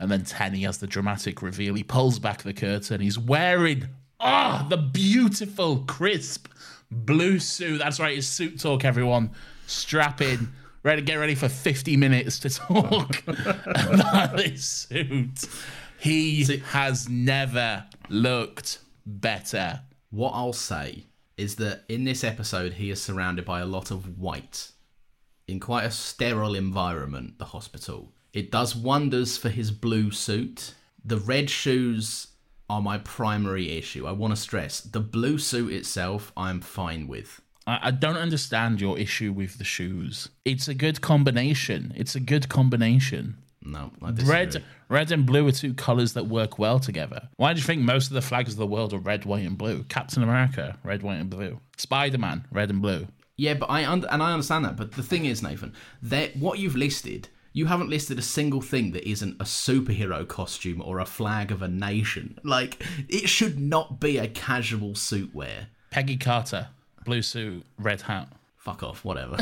S1: and then Tenny has the dramatic reveal. He pulls back the curtain. He's wearing ah the beautiful, crisp blue suit. That's right, his suit talk. Everyone, strap in. Ready, get ready for fifty minutes to talk about this suit. He has never looked better.
S2: what I'll say is that in this episode, he is surrounded by a lot of white in quite a sterile environment, the hospital. It does wonders for his blue suit. The red shoes are my primary issue. I want to stress the blue suit itself, I'm fine with.
S1: I, I don't understand your issue with the shoes. It's a good combination. It's a good combination.
S2: No, I disagree.
S1: Red, red and blue are two colors that work well together. Why do you think most of the flags of the world are red, white, and blue? Captain America, red, white, and blue. Spider Man, red and blue.
S2: Yeah, but I un- and I understand that. But the thing is, Nathan, that what you've listed, you haven't listed a single thing that isn't a superhero costume or a flag of a nation. Like it should not be a casual suit wear.
S1: Peggy Carter, blue suit, red hat.
S2: Fuck off, whatever.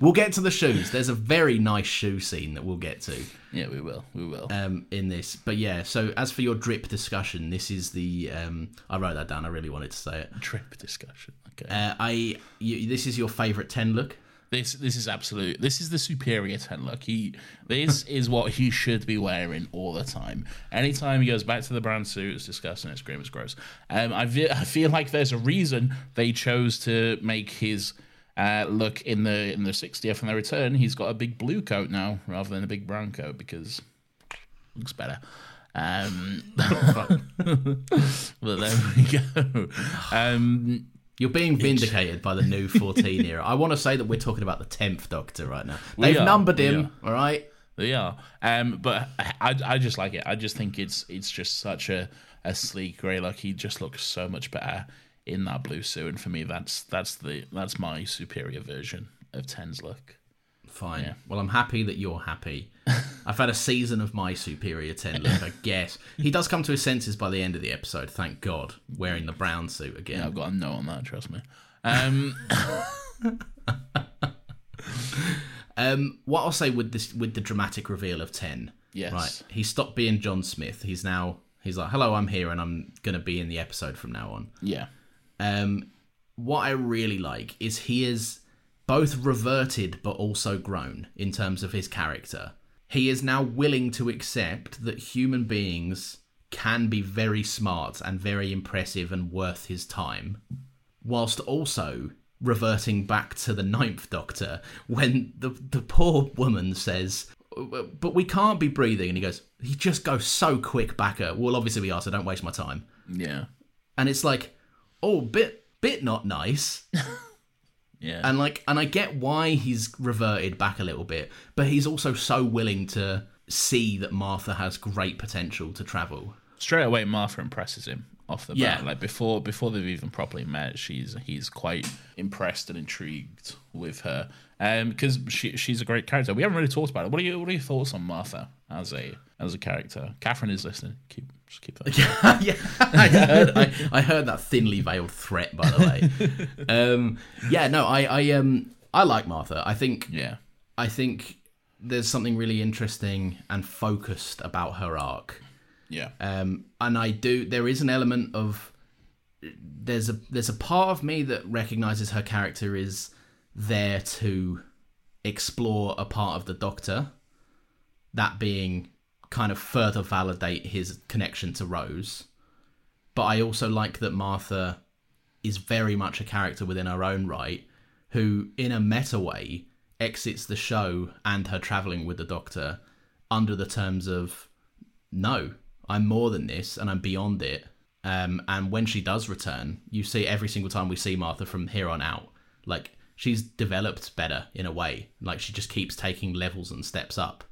S2: we'll get to the shoes. There's a very nice shoe scene that we'll get to
S1: Yeah, we will. We will.
S2: um, in this. But yeah, so as for your drip discussion, this is the. Um, I wrote that down. I really wanted to say it.
S1: Drip discussion. Okay.
S2: Uh, I. You, this is your favourite ten look.
S1: This this is absolute. This is the superior ten look. He this is what he should be wearing all the time. Anytime he goes back to the brown suit, it's disgusting. It's grim. It's gross. Um, I feel I feel like there's a reason they chose to make his uh, look in the in the 60th and the return. He's got a big blue coat now rather than a big brown coat because looks better. Um, but there we go. Um,
S2: You're being vindicated by the new 14 era. I want to say that we're talking about the 10th Doctor right now. They've
S1: are,
S2: numbered him, all right?
S1: They are. Um, but I, I just like it. I just think it's it's just such a, a sleek grey look. He just looks so much better in that blue suit, and for me, that's that's the that's my superior version of Ten's look.
S2: Fine.
S1: Yeah.
S2: Well, I'm happy that you're happy. I've had a season of my superior 10 look, I guess. He does come to his senses by the end of the episode, thank God, wearing the brown suit again.
S1: Yeah, I've got a no on that. Trust me. Um,
S2: Um, what I'll say with this, with the dramatic reveal of 10.
S1: Yes.
S2: Right. He stopped being John Smith. He's now, he's like, hello, I'm here and I'm going to be in the episode from now on.
S1: yeah,
S2: Um, what I really like is he is both reverted but also grown in terms of his character. He is now willing to accept that human beings can be very smart and very impressive and worth his time, whilst also reverting back to the Ninth Doctor when the the poor woman says. But we can't be breathing, and he goes. He just goes so quick back at. Well, obviously we are, so don't waste my time
S1: yeah,
S2: and it's like, oh, bit bit not nice.
S1: yeah.
S2: And like, and I get why he's reverted back a little bit, but he's also so willing to see that Martha has great potential to travel.
S1: Straight away, Martha impresses him off the
S2: Yeah.
S1: bat. Like before, before they've even properly met, she's he's quite impressed and intrigued with her. Um, because she she's a great character. We haven't really talked about it. What are you what are your thoughts on Martha as a as a character? Catherine is listening. Keep just keep that.
S2: yeah, I heard, I, I heard that thinly veiled threat, by the way. um, yeah, no, I, I, um, I like Martha. I think,
S1: yeah.
S2: I think there's something really interesting and focused about her arc.
S1: Yeah.
S2: um, and I do. There is an element of there's a there's a part of me that recognizes her character is there to explore a part of the Doctor, that being kind of further validate his connection to Rose. But I also like that Martha is very much a character within her own right, who, in a meta way, exits the show and her traveling with the Doctor under the terms of no, I'm more than this and I'm beyond it. Um, and when she does return, you see every single time we see Martha from here on out, like she's developed better in a way. Like she just keeps taking levels and steps up.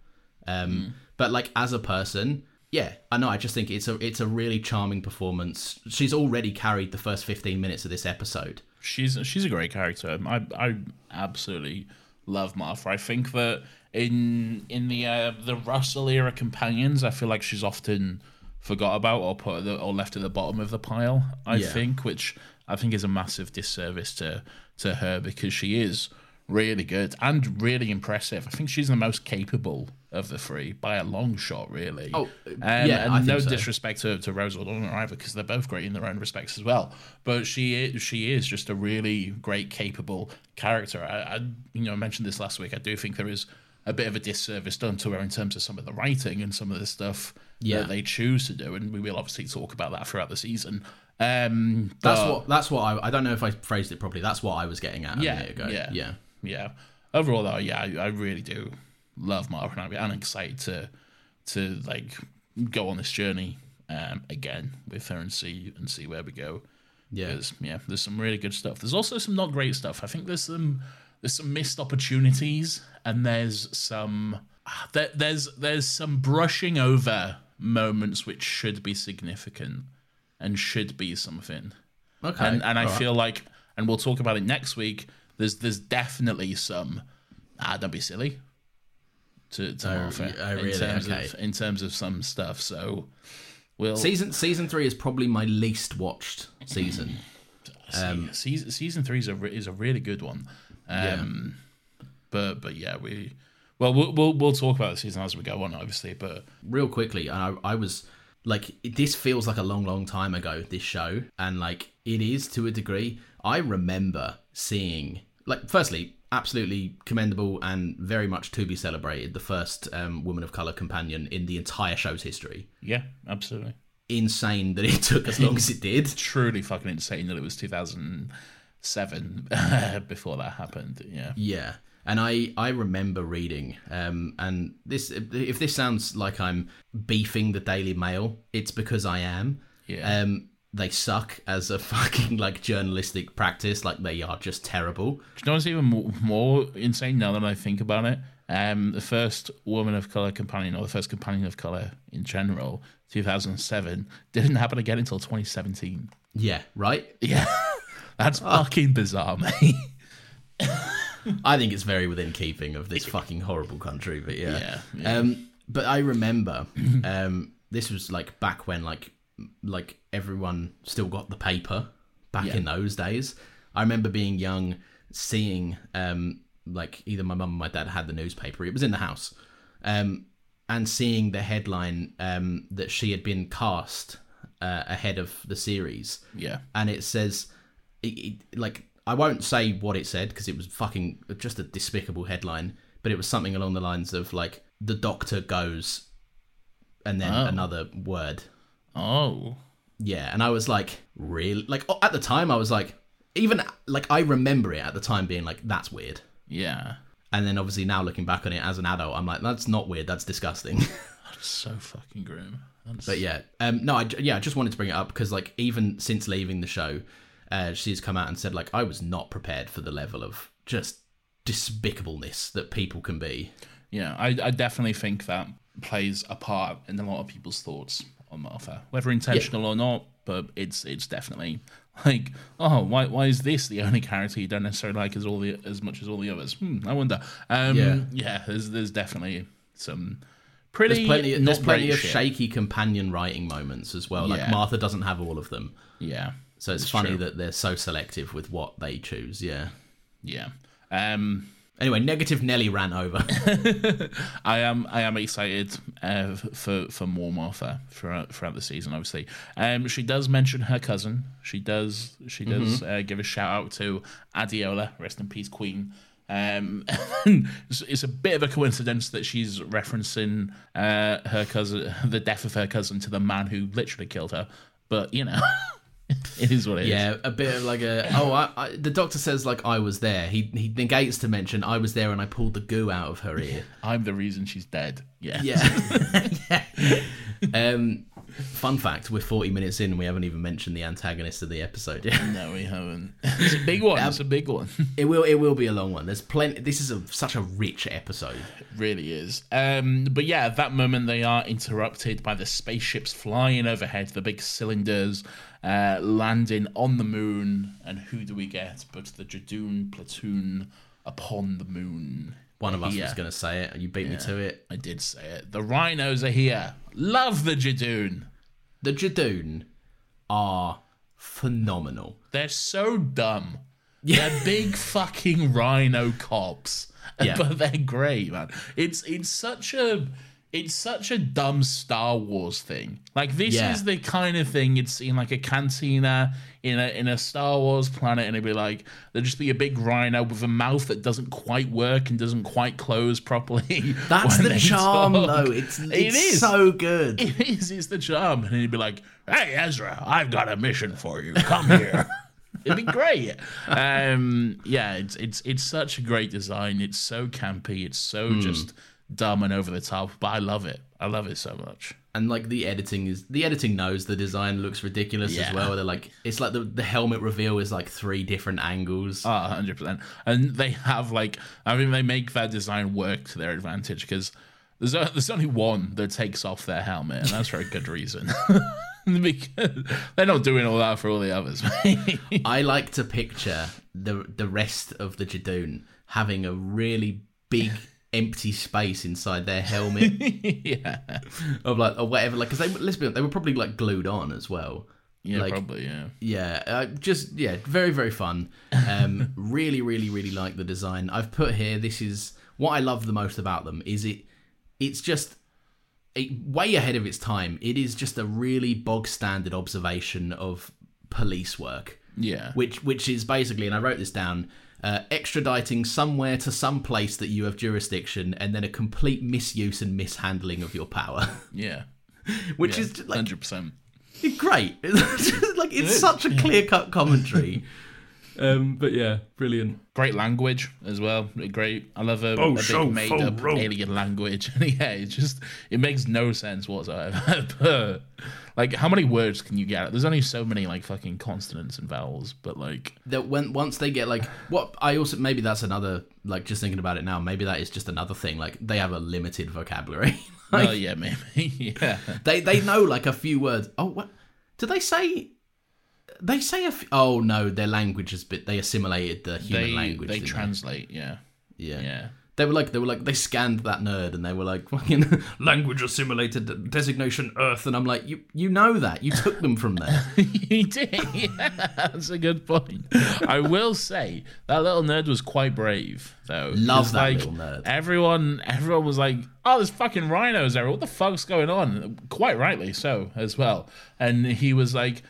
S2: Um, But like as a person, yeah, I know. I just think it's a it's a really charming performance. She's already carried the first 15 minutes of this episode.
S1: she's she's a great character. I I absolutely love Martha. I think that in in the uh, the Russell era companions, I feel like she's often forgot about or put the, or left at the bottom of the pile. I
S2: Yeah.
S1: think, which I think is a massive disservice to to her because she is really good and really impressive. I think she's the most capable of the three by a long shot, really.
S2: Oh,
S1: um,
S2: yeah,
S1: and no
S2: so.
S1: disrespect to, to Rose or Donna either, because they're both great in their own respects as well. But she is, she is just a really great, capable character. I, I you know I mentioned this last week. I do think there is a bit of a disservice done to her in terms of some of the writing and some of the stuff
S2: Yeah.
S1: that they choose to do, and we will obviously talk about that throughout the season. Um,
S2: That's what that's what I I don't know if I phrased it properly. That's what I was getting at a
S1: yeah,
S2: minute ago.
S1: yeah,
S2: yeah.
S1: yeah. Overall, though, yeah, I, I really do love Martha, and I'm excited to to like go on this journey um, again with her and see and see where we go.
S2: Yeah.
S1: yeah, there's some really good stuff. There's also some not great stuff. I think there's some there's some missed opportunities, and there's some there, there's there's some brushing over moments which should be significant and should be something.
S2: Okay.
S1: And and I
S2: right.
S1: feel like and we'll talk about it next week. There's there's definitely some ah don't be silly to to
S2: Oh,
S1: Martha
S2: oh, really?
S1: in terms
S2: Okay.
S1: of in terms of some stuff. So we'll
S2: season season three is probably my least watched season.
S1: um, season season three is a is a really good one. Um, but but yeah we. Well, we'll we'll we'll talk about the season as we go on, obviously. But
S2: real quickly I, I was like this feels like a long long time ago this show and like it is to a degree i remember seeing like firstly absolutely commendable and very much to be celebrated the first um, woman of color companion in the entire show's history
S1: yeah, absolutely.
S2: insane that it took as long as it did
S1: truly fucking insane that it was 2007 before that happened. Yeah.
S2: Yeah, and I I remember reading, um, and this if this sounds like I'm beefing the Daily Mail, it's because I am.
S1: Yeah.
S2: Um, they suck as a fucking like journalistic practice. Like they are just terrible.
S1: Do you know what's even more, more insane now that I think about it? Um, the first woman of color companion, or the first companion of color in general, 2007, didn't happen again until 2017.
S2: Yeah, right.
S1: Yeah. That's fucking bizarre, mate.
S2: I think it's very within keeping of this fucking horrible country. But yeah,
S1: Yeah, yeah.
S2: Um, but I remember um, this was like back when like like everyone still got the paper back
S1: Yeah.
S2: in those days. I remember being young, seeing um, like either my mum or my dad had the newspaper. It was in the house, um, and seeing the headline um, that she had been cast uh, ahead of the series
S1: Yeah.
S2: and it says it, it, like I won't say what it said because it was fucking just a despicable headline, but it was something along the lines of like the doctor goes and then
S1: Oh.
S2: another word.
S1: Oh.
S2: Yeah, and I was like, really? Like at the time I was like even like I remember it at the time being like that's weird.
S1: Yeah.
S2: And then obviously now looking back on it as an adult, I'm like that's not weird, that's disgusting.
S1: That's so fucking grim. That's,
S2: But yeah, um, no, I yeah, I just wanted to bring it up because like even since leaving the show, uh, she's come out and said like I was not prepared for the level of just despicableness that people can be.
S1: Yeah, I, I definitely think that plays a part in a lot of people's thoughts on Martha, whether intentional or not. But it's it's definitely like, oh, why why is this the only character you don't necessarily like as all the as much as all the others? Hmm, I wonder. Um,
S2: Yeah.
S1: yeah, there's there's definitely some pretty
S2: There's plenty,
S1: not
S2: there's plenty of
S1: shit.
S2: shaky companion writing moments as well. Like
S1: Yeah.
S2: Martha doesn't have all of them,
S1: Yeah,
S2: so it's,
S1: It's
S2: funny
S1: true.
S2: that they're so selective with what they choose. Yeah.
S1: yeah. Um,
S2: Anyway, negative Nelly ran over.
S1: I am I am excited uh, for for more Martha throughout throughout the season. Obviously, um, she does mention her cousin. She does she does uh, give a shout out to Adeola, rest in peace, Queen. Um, it's, it's a bit of a coincidence that she's referencing uh, her cousin, the death of her cousin, to the man who literally killed her. But you know, it is what it is.
S2: yeah, a bit of like a oh, I, I, the doctor says like I was there. He he negates to mention I was there and I pulled the goo out of her ear.
S1: I'm the reason she's dead. Yeah,
S2: Yeah. yeah. Um, fun fact: We're 40 minutes in, and we haven't even mentioned the antagonist of the episode yet.
S1: No, we haven't. It's a big one. It's a big one.
S2: It will. It will be a long one. There's plenty. This is a, such a rich episode.
S1: really is. Um, but yeah, at that moment they are interrupted by the spaceships flying overhead, the big cylinders uh, landing on the moon, and who do we get but the Judoon platoon upon the moon?
S2: One of us
S1: Here.
S2: was going to say it, and you beat me to it.
S1: I did say it. The rhinos are here. Love the Judoon.
S2: The Judoon are phenomenal.
S1: They're so dumb. They're big fucking rhino cops.
S2: Yeah.
S1: But they're great, man. It's it's such a it's such a dumb Star Wars thing. Like this
S2: Yeah.
S1: is the kind of thing you'd see in like a cantina in a in a Star Wars planet, and it'd be like there'd just be a big rhino with a mouth that doesn't quite work and doesn't quite close properly.
S2: That's the charm,
S1: talk.
S2: though. It's,
S1: It
S2: it's
S1: is.
S2: so good.
S1: It is. It's the charm. And he'd be like, "Hey, Ezra, I've got a mission for you. Come here." It'd be great. Um, yeah, it's it's it's such a great design. It's so campy. It's so just dumb and over the top. But I love it. I love it so much.
S2: and like the editing is the editing knows the design looks ridiculous
S1: Yeah.
S2: as well. They're like it's like the the helmet reveal is like three different angles.
S1: Ah, hundred percent. And they have like, I mean, they make that design work to their advantage because There's o- there's only one that takes off their helmet, and that's for a good reason. because they're not doing all that for all the others.
S2: I like to picture the the rest of the Judoon having a really big empty space inside their helmet
S1: yeah,
S2: of like or whatever. Like, because they let's be honest, they were probably like glued on as well.
S1: yeah,
S2: Like-
S1: probably, yeah.
S2: Yeah, uh, just yeah, very very fun. Um, really, really, really like the design. I've put here. This is what I love the most about them. Is it? It's just it, way ahead of its time. It is just a really bog standard observation of police work.
S1: Yeah.
S2: Which which is basically, and I wrote this down. Uh, extraditing somewhere to some place that you have jurisdiction, and then a complete misuse and mishandling of your power,
S1: Yeah.
S2: which is just, like
S1: hundred percent.
S2: great. It's just, like it's such a clear cut commentary. um, but yeah, brilliant.
S1: Great language as well. Great. I love a, a big made up alien language. yeah, it just it makes no sense whatsoever. but like, how many words can you get? There's only so many like fucking consonants and vowels. But like,
S2: That when once they get like what I also maybe that's another like just thinking about it now. Maybe that is just another thing. Like they have a limited vocabulary. like,
S1: oh yeah, maybe. yeah.
S2: They they know like a few words. Oh, what do they say? They say a. F- oh no, their language has been. They assimilated the human
S1: They
S2: language.
S1: they translate. Yeah.
S2: Yeah.
S1: Yeah.
S2: They were like they were like they scanned that nerd and they were like fucking language assimilated designation Earth and I'm like you you know that you took them from there.
S1: you did. Yeah, that's a good point. I will say that little nerd was quite brave, though.
S2: Love that
S1: like,
S2: little nerd.
S1: Everyone, everyone was like, "Oh, there's fucking rhinos there. What the fuck's going on?" Quite rightly so, as well. And he was like,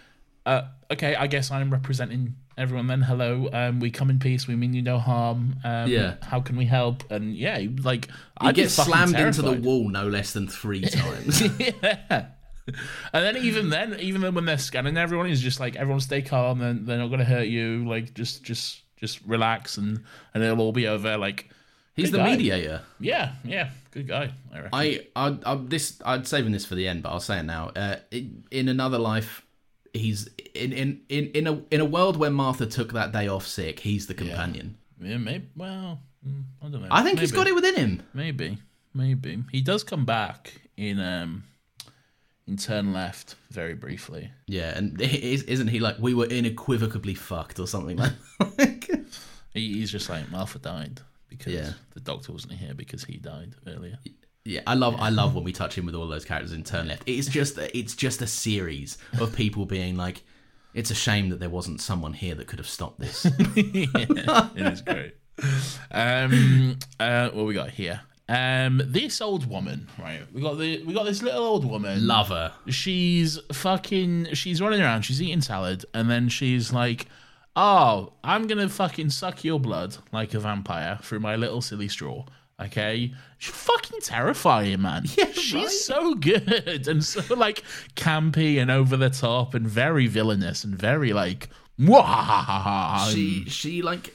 S1: uh, "Okay, I guess I'm representing." Everyone, then hello. Um, we come in peace. We mean you no harm. Um,
S2: Yeah.
S1: How can we help? And yeah, like
S2: He
S1: I'd be
S2: gets
S1: fucking
S2: slammed into the wall no less than three times.
S1: yeah. And then even then, even then when they're scanning everyone, he's just like, everyone stay calm. They're, they're not gonna hurt you. Like just, just, just relax, and and it'll all be over. Like
S2: He's the
S1: guy.
S2: mediator.
S1: yeah, yeah, good guy. I reckon.
S2: I, I, I this I'm saving this for the end, but I'll say it now. Uh, in, in another life, he's in, in in in a in a world where Martha took that day off sick. He's the companion.
S1: yeah, maybe. Well, mm, I don't know.
S2: I think he's got it within him.
S1: Maybe, maybe he does come back in um in Turn Left very briefly.
S2: Yeah, and is- isn't he like we were unequivocally fucked or something like?
S1: He, he's just like Martha died because
S2: Yeah.
S1: the doctor wasn't here because he died earlier.
S2: Yeah, I love I love when we touch in with all those characters in Turn Left. It's just a, it's just a series of people being like, it's a shame that there wasn't someone here that could have stopped this.
S1: yeah, it is great. Um, uh, what we got here? Um, this old woman, right? We got the we got this little old woman.
S2: love her.
S1: She's fucking. She's running around. She's eating salad, and then she's like, "Oh, I'm gonna fucking suck your blood like a vampire through my little silly straw." Okay, she's fucking terrifying, man.
S2: Yeah,
S1: she's
S2: right?
S1: so good and so like campy and over the top and very villainous and very like.
S2: She she like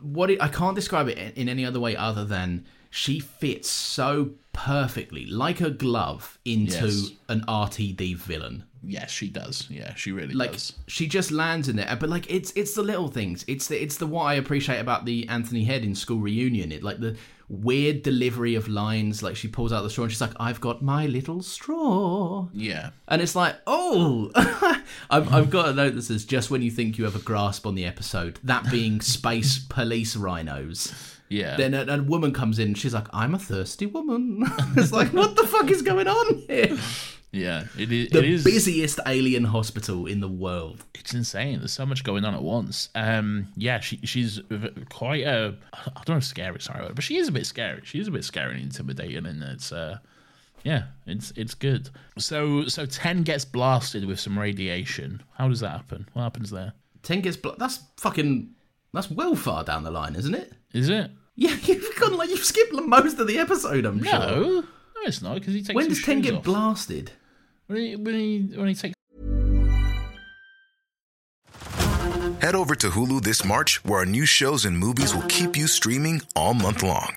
S2: what it, I can't describe it in any other way other than she fits so perfectly like a glove into
S1: Yes.
S2: an RTD villain.
S1: Yes, she does. Yeah, she really
S2: like
S1: does.
S2: she just lands in there but like it's it's the little things it's the it's the what i appreciate about the anthony head in school reunion it like the weird delivery of lines like she pulls out the straw and she's like i've got my little straw
S1: Yeah.
S2: and it's like oh I've, I've got a note that says just when you think you have a grasp on the episode that being space police rhinos
S1: Yeah.
S2: then a, a woman comes in she's like i'm a thirsty woman it's like what the fuck is going on here
S1: yeah. It is.
S2: the
S1: it is
S2: busiest alien hospital in the world
S1: It's insane. There's so much going on at once. Um. Yeah. She she's quite a. I don't know if scary. Sorry, but she is a bit scary. She is a bit scary and intimidating, and it's uh. Yeah, it's it's good. So so ten gets blasted with some radiation. How does that happen? What happens there?
S2: Ten gets blo- that's fucking that's well far down the line, isn't it?
S1: Is it?
S2: Yeah, you've gone like you've skipped most of the episode. I'm
S1: No,
S2: sure.
S1: no, it's not because he takes.
S2: When
S1: his
S2: does Ten get
S1: off.
S2: blasted?
S1: When he when he when he takes
S3: Head over to Hulu this March, where our new shows and movies will keep you streaming all month long.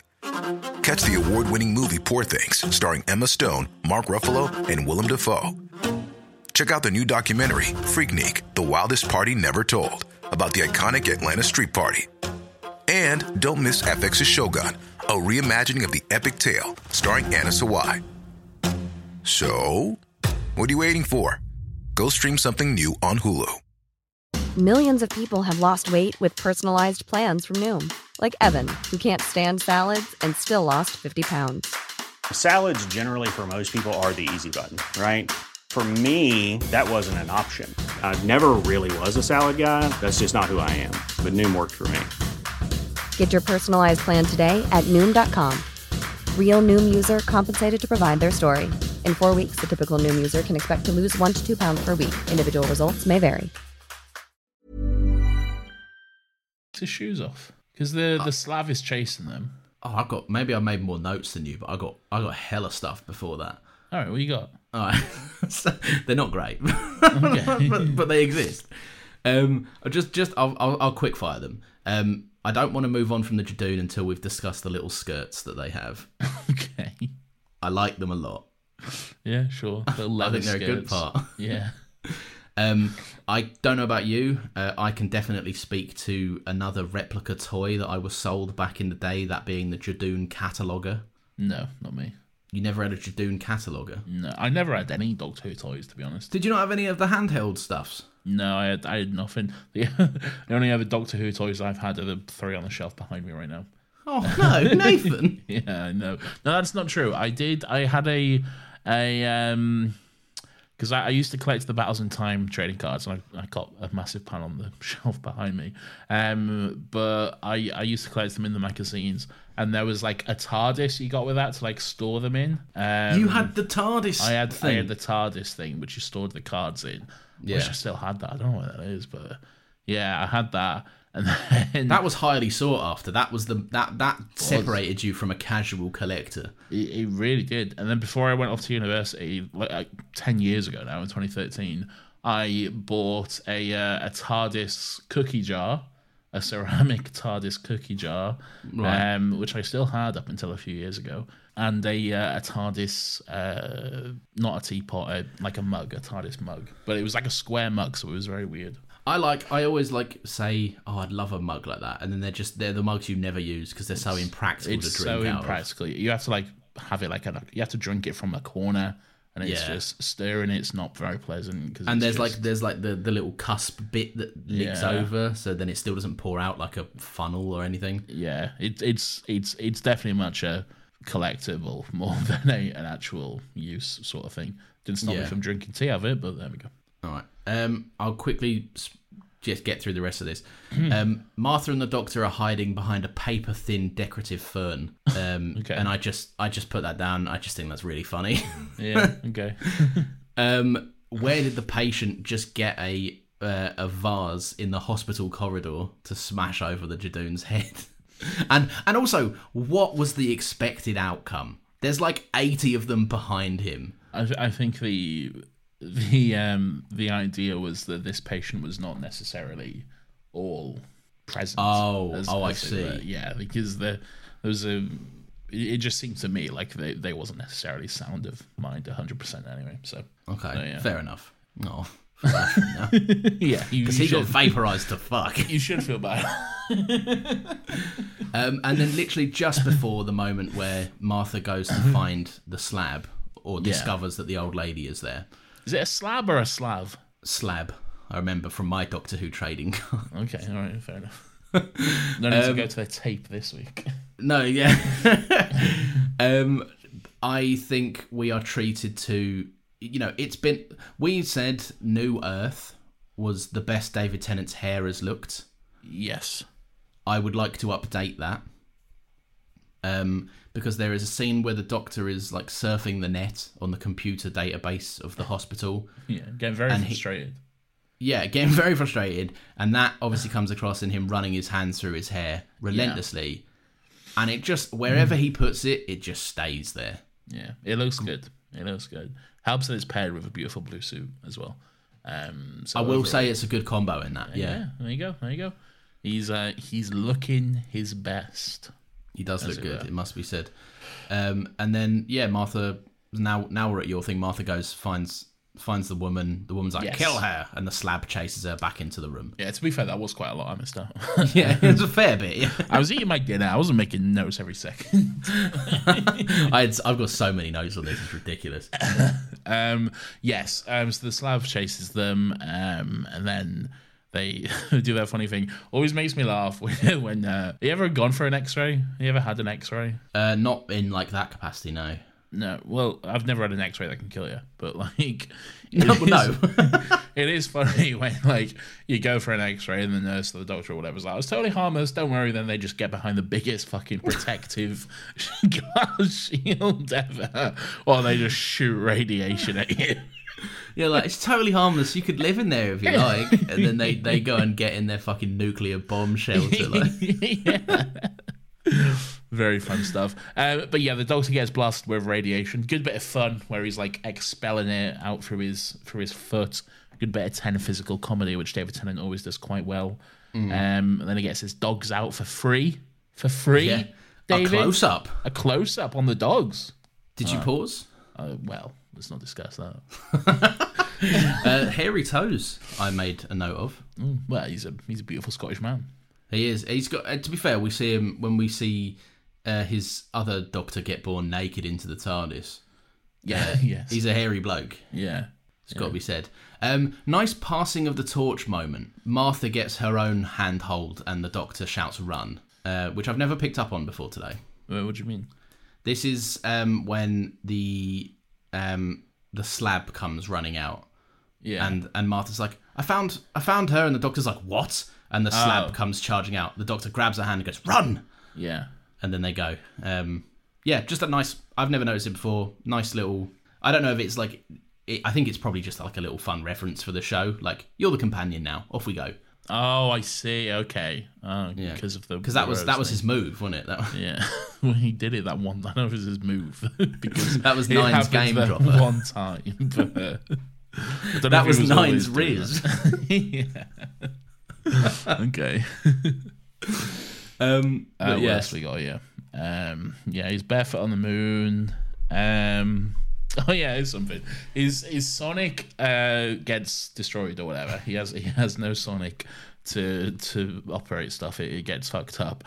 S3: Catch the award winning movie Poor Things, starring Emma Stone, Mark Ruffalo, and Willem Dafoe. Check out the new documentary, Freaknik The Wildest Party Never Told, about the iconic Atlanta Street Party. And don't miss FX's Shogun, a reimagining of the epic tale starring Anna Sawai. So, what are you waiting for? Go stream something new on Hulu.
S4: Millions of people have lost weight with personalized plans from Noom, like Evan, who can't stand salads and still lost 50 pounds.
S5: Salads, generally, for most people, are the easy button, right? For me, that wasn't an option. I never really was a salad guy. That's just not who I am. But Noom worked for me.
S4: Get your personalized plan today at Noom.com. Real Noom user compensated to provide their story. In four weeks, the typical Noom user can expect to lose one to two pounds per week. Individual results may vary.
S1: his shoes off because the the Slav is chasing them.
S2: Oh, I've got maybe I made more notes than you, but I got I got hella stuff before that.
S1: All right, what you got?
S2: All right, So, they're not great,
S1: Okay.
S2: but, but they exist. Um, I'll just just I'll, I'll I'll quick fire them. Um, I don't want to move on from the Judoon until we've discussed the little skirts that they have.
S1: okay.
S2: I like them a lot.
S1: Yeah, sure.
S2: I think they're a good part.
S1: Yeah.
S2: Um, I don't know about you. Uh, I can definitely speak to another replica toy that I was sold back in the day, that being the Judoon cataloger.
S1: No, not me.
S2: You never had a Judoon cataloger.
S1: No, I never had any Doctor Who toys to be honest.
S2: Did you not have any of the handheld stuffs?
S1: No, I had I had nothing. The, the only other Doctor Who toys I've had are the three on the shelf behind me right now.
S2: Oh no, Nathan.
S1: Yeah, I know. No, that's not true. I did. I had a a um because I, I used to collect the Battles in Time trading cards, and I, I got a massive pile on the shelf behind me. Um, but I I used to collect them in the magazines, and there was like a TARDIS you got with that to like store them in. Um,
S2: you had the TARDIS.
S1: I had I had the TARDIS thing, which you stored the cards in. Yeah. Wish I still had that. I don't know what that is, but yeah, I had that. And then
S2: That was highly sought after. That was the that that separated you from a casual collector.
S1: It, it really did. And then before I went off to university, like, like ten years ago now, in 2013, I bought a uh, a TARDIS cookie jar, a ceramic TARDIS cookie jar,
S2: Right.
S1: um, which I still had up until a few years ago, and a uh, a TARDIS, uh, not a teapot, a, like a mug, a TARDIS mug, but it was like a square mug, so it was very weird.
S2: I like. I always like say, "Oh, I'd love a mug like that," and then they're just they're the mugs you never use because they're so impractical
S1: It's
S2: to drink
S1: so
S2: out of.
S1: impractical. You have to like have it like a, you have to drink it from a corner. And it's
S2: Yeah.
S1: just stirring. It's not very pleasant. Cause
S2: And there's
S1: just-
S2: like there's like the, the little cusp bit that leaks
S1: Yeah.
S2: over, so then it still doesn't pour out like a funnel or anything.
S1: yeah, it, it's it's it's definitely much a collectible more than a, an actual use sort of thing. Didn't stop me from drinking tea of it, but there we go.
S2: All right. Um, I'll quickly just get through the rest of this. Um, Martha and the Doctor are hiding behind a paper thin decorative fern. Um,
S1: Okay.
S2: And I just I just put that down. I just think that's really funny.
S1: Yeah, okay.
S2: um, where did the patient just get a uh, a vase in the hospital corridor to smash over the Judoon's head? And and also, what was the expected outcome? There's like 80 of them behind him.
S1: I, I think the the um the idea was that this patient was not necessarily all present.
S2: Oh, oh, I see.
S1: were. Yeah, because the there was a. It just seemed to me like they, they wasn't necessarily sound of mind 100% anyway. So,
S2: Okay,
S1: Oh, yeah.
S2: fair enough. Oh,
S1: yeah,
S2: because he got vaporized to fuck.
S1: you should feel bad.
S2: Um, and then literally just before the moment where Martha goes to find the slab or discovers that the old lady is there,
S1: Is it a slab or a slav?
S2: slab. I remember from my Doctor Who trading card.
S1: Okay, all right, fair enough. No need
S2: Um,
S1: to go to their tape this week.
S2: no, yeah. um, I think we are treated to, you know, it's been. We said New Earth was the best David Tennant's hair has looked.
S1: Yes.
S2: I would like to update that. Um, because there is a scene where the doctor is like surfing the net on the computer database of the hospital.
S1: Yeah, getting very
S2: And he-
S1: frustrated.
S2: Yeah, getting very frustrated, and that obviously comes across in him running his hands through his hair relentlessly. And it just wherever he puts it, it just stays there.
S1: Yeah, it looks good. It looks good. Helps that it's paired with a beautiful blue suit as well. Um, so
S2: I will
S1: overall-
S2: say it's a good combo in that. Yeah,
S1: yeah. There you go. There you go. He's uh, he's looking his best.
S2: he does look
S1: it
S2: good.
S1: were.
S2: It must be said. Um, and then yeah, Martha. Now, now we're at your thing. Martha goes finds finds the woman. The woman's like,
S1: Yes.
S2: "Kill her," and the slab chases her back into the room.
S1: Yeah, to be fair, that was quite a lot I missed out.
S2: yeah, it's a fair bit. Yeah.
S1: I was eating my dinner. I wasn't making notes every second.
S2: I had, I've got so many notes on this. It's ridiculous.
S1: Um, yes. Um, so the slab chases them, um, and then they do that funny thing. Always makes me laugh when. when uh, you ever gone for an X-ray? You ever had an X-ray?
S2: Uh, not in like that capacity, no.
S1: No. Well, I've never had an X-ray that can kill you, but like,
S2: No,
S1: it is-
S2: no.
S1: it is funny when like you go for an X-ray and the nurse or the doctor or whatever's like, "It's totally harmless. Don't worry." Then they just get behind the biggest fucking protective shield ever, or they just shoot radiation at you.
S2: Yeah, like it's totally harmless. You could live in there if you like, and then they, they go and get in their fucking nuclear bomb shelter. Like,
S1: yeah. Very fun stuff. Uh, but yeah, the doctor gets blasted with radiation. Good bit of fun where he's like expelling it out through his through his foot. Good bit of ten physical comedy, which David Tennant always does quite well. Um, and then he gets his dogs out for free. For free,
S2: yeah, a close up.
S1: A close up on the dogs.
S2: Did you pause?
S1: Uh, well, let's not discuss that.
S2: Uh, hairy toes. I made a note of.
S1: Well, he's a he's a beautiful Scottish man.
S2: He is. He's got. Uh, to be fair, we see him when we see uh, his other doctor get born naked into the TARDIS.
S1: Yeah, yes,
S2: He's a hairy bloke.
S1: yeah.
S2: It's got to be said. Um, nice passing of the torch moment. Martha gets her own handhold, and the doctor shouts "run," uh, which I've never picked up on before today.
S1: Uh, What do you mean?
S2: This is um, when the um, the slab comes running out,
S1: Yeah,
S2: and and Martha's like, "I found I found her," and the doctor's like, "What?" And the slab
S1: Oh.
S2: comes charging out. The doctor grabs her hand and goes, "Run!"
S1: yeah.
S2: And then they go. Um, yeah, just a nice. I've never noticed it before. Nice little. I don't know if it's like. It, I think it's probably just like a little fun reference for the show. Like you're the companion now. Off we go.
S1: Oh, I see. Okay. Oh,
S2: Yeah.
S1: because of the
S2: Because that was that
S1: rose
S2: was his move, wasn't it? That,
S1: Yeah, when he did it that one. I know it was his move because
S2: That was Nine's game dropper.
S1: one time. But, uh, I don't know
S2: that
S1: he
S2: was Nine's Riz.
S1: yeah. okay.
S2: Um,
S1: Uh, what
S2: yeah,
S1: else we got here? Um, yeah, he's barefoot on the moon. Um, oh yeah, there's something. His his Sonic uh, gets destroyed or whatever. He has he has no Sonic to to operate stuff. It, it gets fucked up.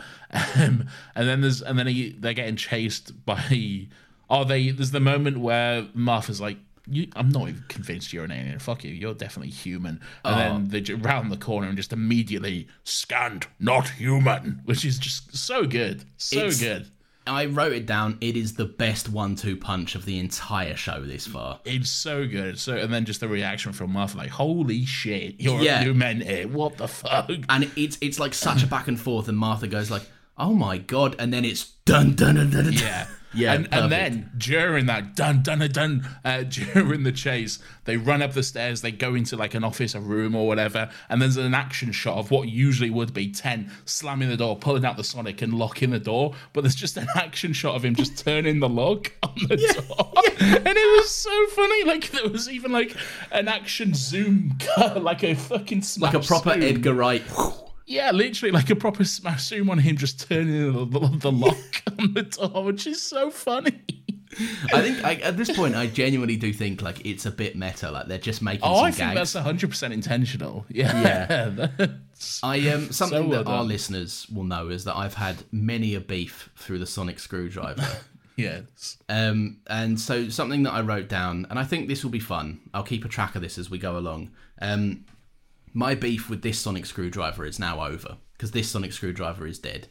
S1: Um, and then there's and then he, they're getting chased by. Oh, they there's the moment where Martha's like. You, I'm not even convinced you're an alien. Fuck you. You're definitely human. And oh. then they round the corner and just immediately scanned, not human, which is just so good, so
S2: It's-
S1: good.
S2: I wrote it down. It is the best one-two punch of the entire show this far.
S1: It's so good. So and then just the reaction from Martha, like, "Holy shit, you're
S2: Yeah.
S1: you meant it? Eh? What the fuck?"
S2: and it's it's like such a back and forth and martha goes like oh my god and then it's dun dun dun dun, dun.
S1: Yeah.
S2: Yeah,
S1: and, and then during that dun dun dun dun uh, during the chase, they run up the stairs. They go into like an office, a room, or whatever, and there's an action shot of what usually would be ten slamming the door, pulling out the Sonic, and locking the door. But there's just an action shot of him just turning the lock on the door, and it was so funny. Like there was even like an action zoom cut, like a fucking
S2: like a proper
S1: zoom.
S2: edgar wright
S1: Yeah, literally like a proper smash zoom on him just turning the, the, the lock on the door, which is so funny.
S2: i think I, at this point i genuinely do think like it's a bit meta like they're just making
S1: Oh,
S2: some
S1: I think
S2: gags
S1: that's hundred percent intentional. Yeah, yeah.
S2: I um something
S1: well
S2: that our listeners will know is that I've had many a beef through the sonic screwdriver.
S1: yes.
S2: um and so something that I wrote down and I think this will be fun. I'll keep a track of this as we go along. Um my beef with this sonic screwdriver is now over because this sonic screwdriver is dead.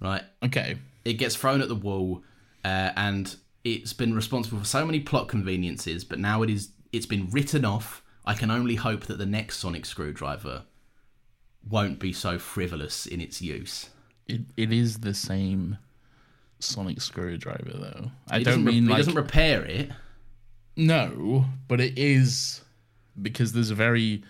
S2: Right?
S1: Okay.
S2: it gets thrown at the wall uh, and it's been responsible for so many plot conveniences but now it is it's been written off i can only hope that the next sonic screwdriver won't be so frivolous in its use
S1: It it is the same sonic screwdriver though. I
S2: he
S1: don't
S2: doesn't, re-
S1: mean it
S2: doesn't repair it
S1: no, but it is because there's a very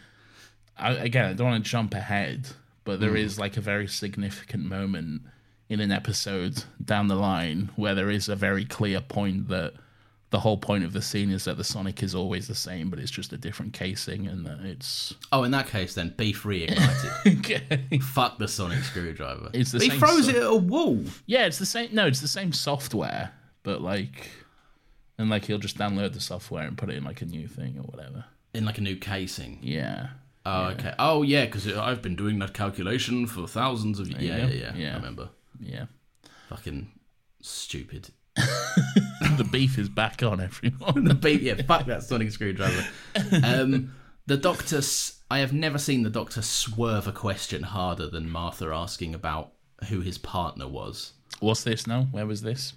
S1: I, again. I don't want to jump ahead, but there hmm. is like a very significant moment in an episode down the line where there is a very clear point that the whole point of the scene is that the Sonic is always the same, but it's just a different casing, and that it's
S2: oh in that case then beef reignited
S1: okay.
S2: fuck the sonic screwdriver
S1: It's the
S2: he
S1: same
S2: throws
S1: so-
S2: it at a wall
S1: Yeah, it's the same. No, it's the same software, but like, and like he'll just download the software and put it in like a new thing or whatever.
S2: In like a new casing.
S1: Yeah.
S2: Oh, okay. Oh, yeah, because I've been doing that calculation for thousands of years. Yeah, yeah, yeah,
S1: Yeah.
S2: I remember.
S1: Yeah.
S2: Fucking stupid.
S1: the beef is back on everyone.
S2: the beef, yeah, fuck that sonic screwdriver. Um, the doctor, I have never seen the doctor swerve a question harder than Martha asking about who his partner was.
S1: What's this now? Where was this?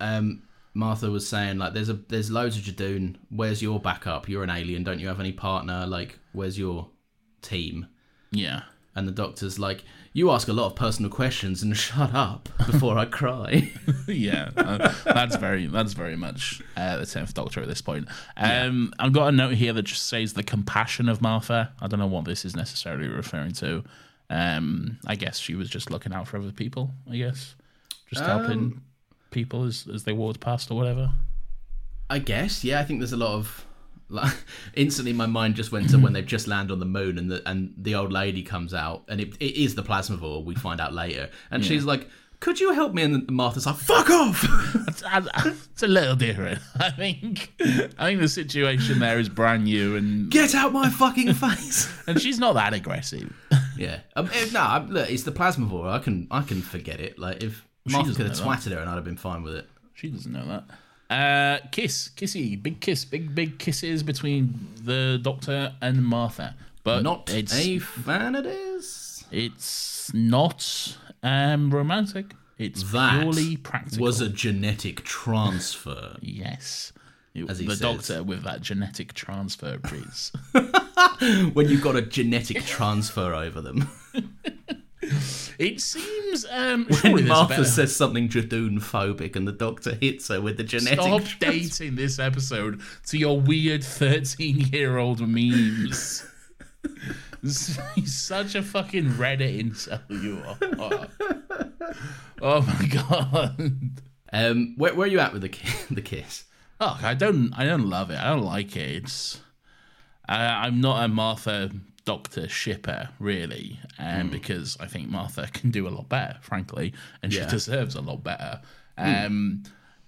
S2: Um, Martha was saying like, "There's a there's loads of Judoon. Where's your backup? You're an alien. Don't you have any partner? Like, where's your team?"
S1: Yeah.
S2: And the doctor's like, "You ask a lot of personal questions and shut up before I cry."
S1: yeah, uh, that's very that's very much uh, the tenth Doctor at this point. Um, I've got a note here that just says the compassion of Martha. I don't know what this is necessarily referring to. Um, I guess she was just looking out for other people. I guess just helping people as as they walked past or whatever.
S2: I guess, yeah. I think there's a lot of. Like, instantly, my mind just went to when they've just landed on the moon, and the and the old lady comes out, and it, it is the plasmavore. We find out later, and she's like, "Could you help me?" And Martha's like, "Fuck off!"
S1: It's, it's a little different. I think I think the situation there is brand new, and
S2: Get out my fucking face!
S1: and she's not that aggressive.
S2: yeah, um, if, no, I'm- look, it's the plasmavore. I can I can forget it. Like if Martha could have
S1: know that.
S2: her, and I'd have been fine with it.
S1: She doesn't know that. Uh, kiss, kissy, big kiss, big big kisses between the Doctor and Martha, but
S2: Not
S1: it's
S2: a fan of this.
S1: it's not um romantic. It's
S2: That
S1: purely practical.
S2: was a genetic transfer.
S1: yes. It- the
S2: says.
S1: Doctor with that genetic transfer breeze.
S2: when you've got a genetic transfer over them.
S1: it seems um.
S2: When Martha says something Judoon phobic and the doctor hits her with the genetic
S1: Stop
S2: transfer.
S1: dating this episode to your weird 13 year old memes. He's such a fucking Reddit incel you are. Oh my god.
S2: Um, where, where are you at with the the kiss?
S1: Oh, I don't I don't love it. I don't like it. It's uh, I'm not a Martha Doctor shipper really, um, because I think Martha can do a lot better, frankly, and
S2: Yeah.
S1: she deserves a lot better. Um,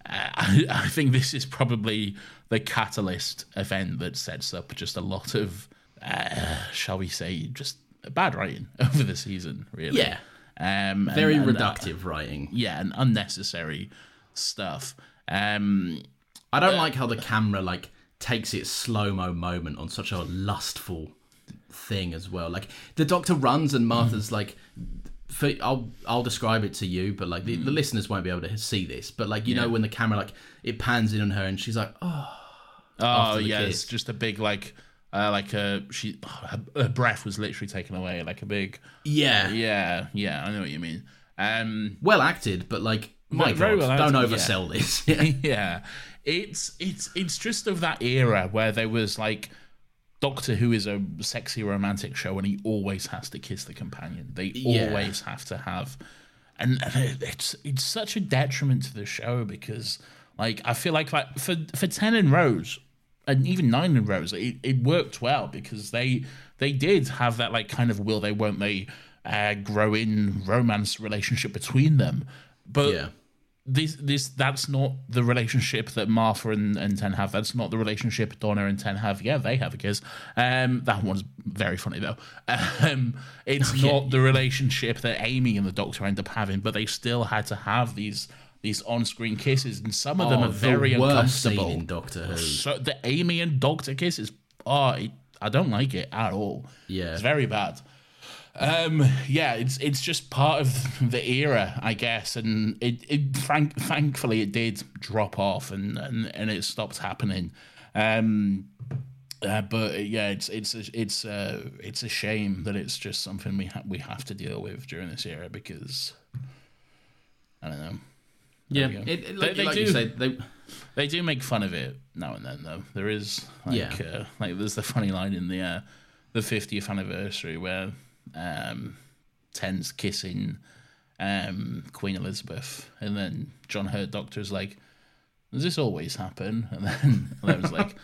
S1: I, I think this is probably the catalyst event that sets up just a lot of, uh, shall we say, just bad writing over the season. Really,
S2: Yeah.
S1: um,
S2: Very
S1: and, uh,
S2: reductive writing.
S1: yeah, and unnecessary stuff. Um,
S2: I don't like how the camera like takes its slow mo moment on such a lustful thing as well. Like the doctor runs and Martha's like. For, I'll I'll describe it to you, but like the, the listeners won't be able to see this. But like you know when the camera like it pans in on her and she's like, oh
S1: Oh yeah,
S2: kiss.
S1: it's just a big like, uh, like a she, her, her breath was literally taken away, like a big.
S2: yeah,
S1: Yeah, yeah, I know what you mean. Um,
S2: well acted, but like my
S1: very
S2: god,
S1: well
S2: don't oversell this.
S1: yeah, it's it's it's just of that era where there was like Doctor Who is a sexy romantic show, and he always has to kiss the companion. They
S2: Yeah.
S1: always have to have, and, and it's it's such a detriment to the show because like I feel like like for for ten and Rose, and even nine and Rose, it, it worked well because they they did have that like kind of will they won't they uh, grow in romance relationship between them, but
S2: yeah.
S1: This this that's not the relationship that Martha and, and Ten have. That's not the relationship Donna and Ten have. Yeah, they have a kiss. Um, that one's very funny though. Um, it's not the relationship that Amy and the Doctor end up having, but they still had to have these these on screen kisses, and some of them
S2: Oh,
S1: are very
S2: the scene
S1: uncomfortable.
S2: in Doctor Who.
S1: So the Amy and Doctor kisses, oh, it, I don't like it at all.
S2: Yeah.
S1: it's very bad. Um, yeah, it's it's just part of the era, I guess, and it, it frank, thankfully it did drop off and and, and it stopped happening. Um, uh, but yeah, it's it's a, it's uh, it's a shame that it's just something we ha- we have to deal with during this era because I don't know.
S2: Yeah, it, it, like,
S1: They- they
S2: like
S1: do.
S2: say, they
S1: They do make fun of it now and then, though. There is like,
S2: Yeah.
S1: uh, like there's the funny line in the uh, the 50th anniversary where um, Ten's kissing um, Queen Elizabeth, and then John Hurt Doctor's like, "Does this always happen?" And then and I was like,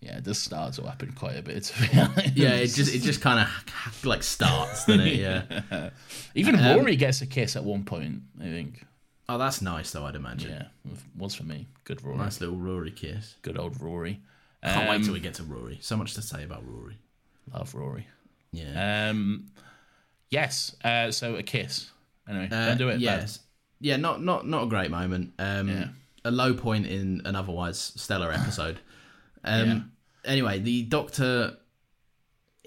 S1: "Yeah, it does start to happen quite a bit." To be honest.
S2: yeah, it just it just kind of like starts, doesn't it? Yeah,
S1: even
S2: Um,
S1: Rory gets a kiss at one point. I think
S2: Oh, that's nice though. I'd imagine.
S1: Yeah, was for me. Good Rory.
S2: Nice little Rory kiss.
S1: Good old Rory.
S2: Can't wait till
S1: Um,
S2: we get to Rory. So much to say about Rory.
S1: Love Rory.
S2: Yeah.
S1: Um, yes. Uh, so a kiss. Anyway,
S2: Uh,
S1: don't do it.
S2: Yes. Yeah. Not not not a great moment. Um,
S1: Yeah.
S2: A low point in an otherwise stellar episode. Um,
S1: Yeah.
S2: Anyway, the doctor.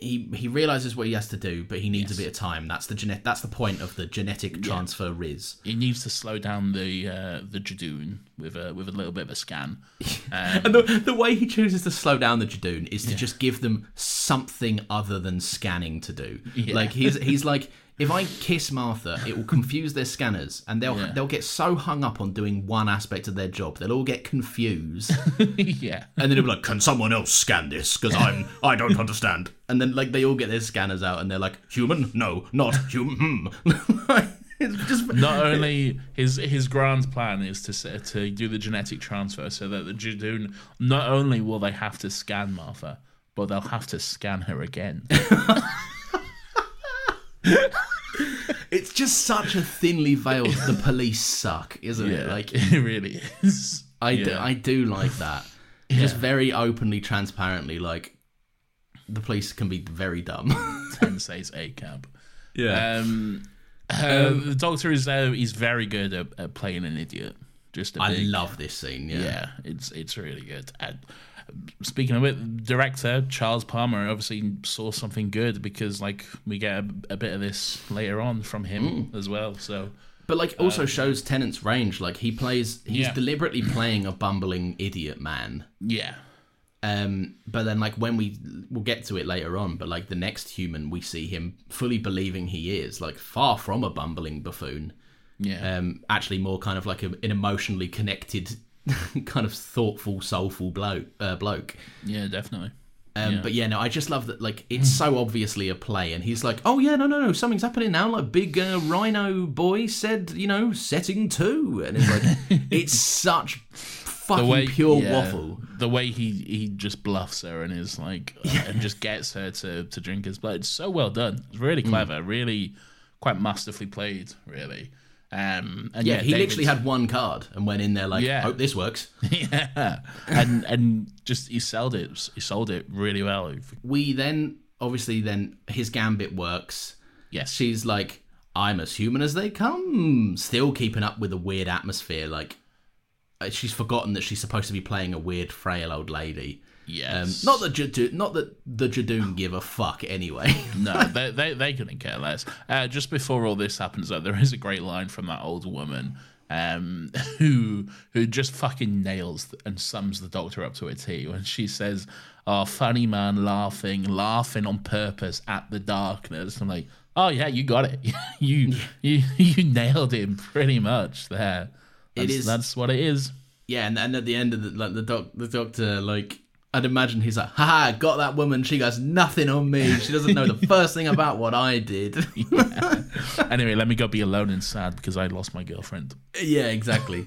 S2: He, he realizes what he has to do, but he needs
S1: Yes.
S2: a bit of time. That's the genet. That's the point of the genetic transfer riz.
S1: He needs to slow down the uh, the Judoon with a with a little bit of a scan. Um,
S2: And the, the way he chooses to slow down the Judoon is to just give them something other than scanning to do.
S1: Yeah.
S2: Like he's he's like, if I kiss Martha, it will confuse their scanners, and they'll
S1: Yeah.
S2: they'll get so hung up on doing one aspect of their job, they'll all get confused,
S1: yeah.
S2: and then they'll be like, "Can someone else scan this? Because I'm I don't understand." And then like they all get their scanners out, and they're like, "Human? No, not human." Hmm. it's just
S1: Not only his his grand plan is to to do the genetic transfer so that the Judoon not only will they have to scan Martha, but they'll have to scan her again.
S2: it's just such a thinly veiled. The police suck, isn't it? Like
S1: it really is.
S2: I do, I do like that. Just very openly, transparently, like the police can be very dumb.
S1: Tensei's A cab.
S2: yeah.
S1: Um, uh, the Doctor is uh, he's very good at, at playing an idiot. Just a
S2: I
S1: big,
S2: love this scene. Yeah.
S1: yeah, it's it's really good. And speaking of it, director Charles Palmer obviously saw something good because like we get a, a bit of this later on from him
S2: Mm.
S1: as well. So
S2: But like also shows Tennant's range. Like he plays he's
S1: Yeah.
S2: deliberately playing a bumbling idiot man.
S1: yeah,
S2: Um but then like when we we'll get to it later on, but like the next human we see him fully believing he is, like far from a bumbling buffoon.
S1: yeah,
S2: Um actually more kind of like a, an emotionally connected kind of thoughtful, soulful bloke uh, bloke.
S1: yeah, definitely.
S2: Um,
S1: Yeah.
S2: But yeah, no, I just love that. Like, it's so obviously a play, and he's like, "Oh yeah, no, no, no, something's happening now." Like, big uh, Rhino boy said, you know, setting two, and it's like, it's such fucking pure
S1: yeah,
S2: waffle.
S1: The way he he just bluffs her and is like and just gets her to to drink his blood. It's so well done. It's really
S2: Mm.
S1: clever. Really quite masterfully played. Really. Um, and
S2: Yeah,
S1: yeah,
S2: he
S1: David-
S2: literally had one card and went in there like,
S1: Yeah.
S2: "Hope this works."
S1: yeah, and and just he sold it. He sold it really well.
S2: We then obviously then his gambit works.
S1: Yes,
S2: She's like, "I'm as human as they come," still keeping up with the weird atmosphere. Like, uh, she's forgotten that she's supposed to be playing a weird, frail old lady. Um, not that not that the Judoon give a fuck anyway.
S1: no, they, they they couldn't care less. Uh, just before all this happens, though, there is a great line from that old woman um, who who just fucking nails and sums the doctor up to a T when she says, "Oh, funny man, laughing, laughing on purpose at the darkness." I'm like, "Oh yeah, you got it. you you you nailed him pretty much there.
S2: It
S1: That's,
S2: is-
S1: that's what it is."
S2: yeah, and, and at the end of the like the doc the doctor like I'd imagine he's like, haha, got that woman. She got nothing on me. She doesn't know the first thing about what I did.
S1: Anyway, let me go be alone and sad because I lost my girlfriend.
S2: yeah, exactly.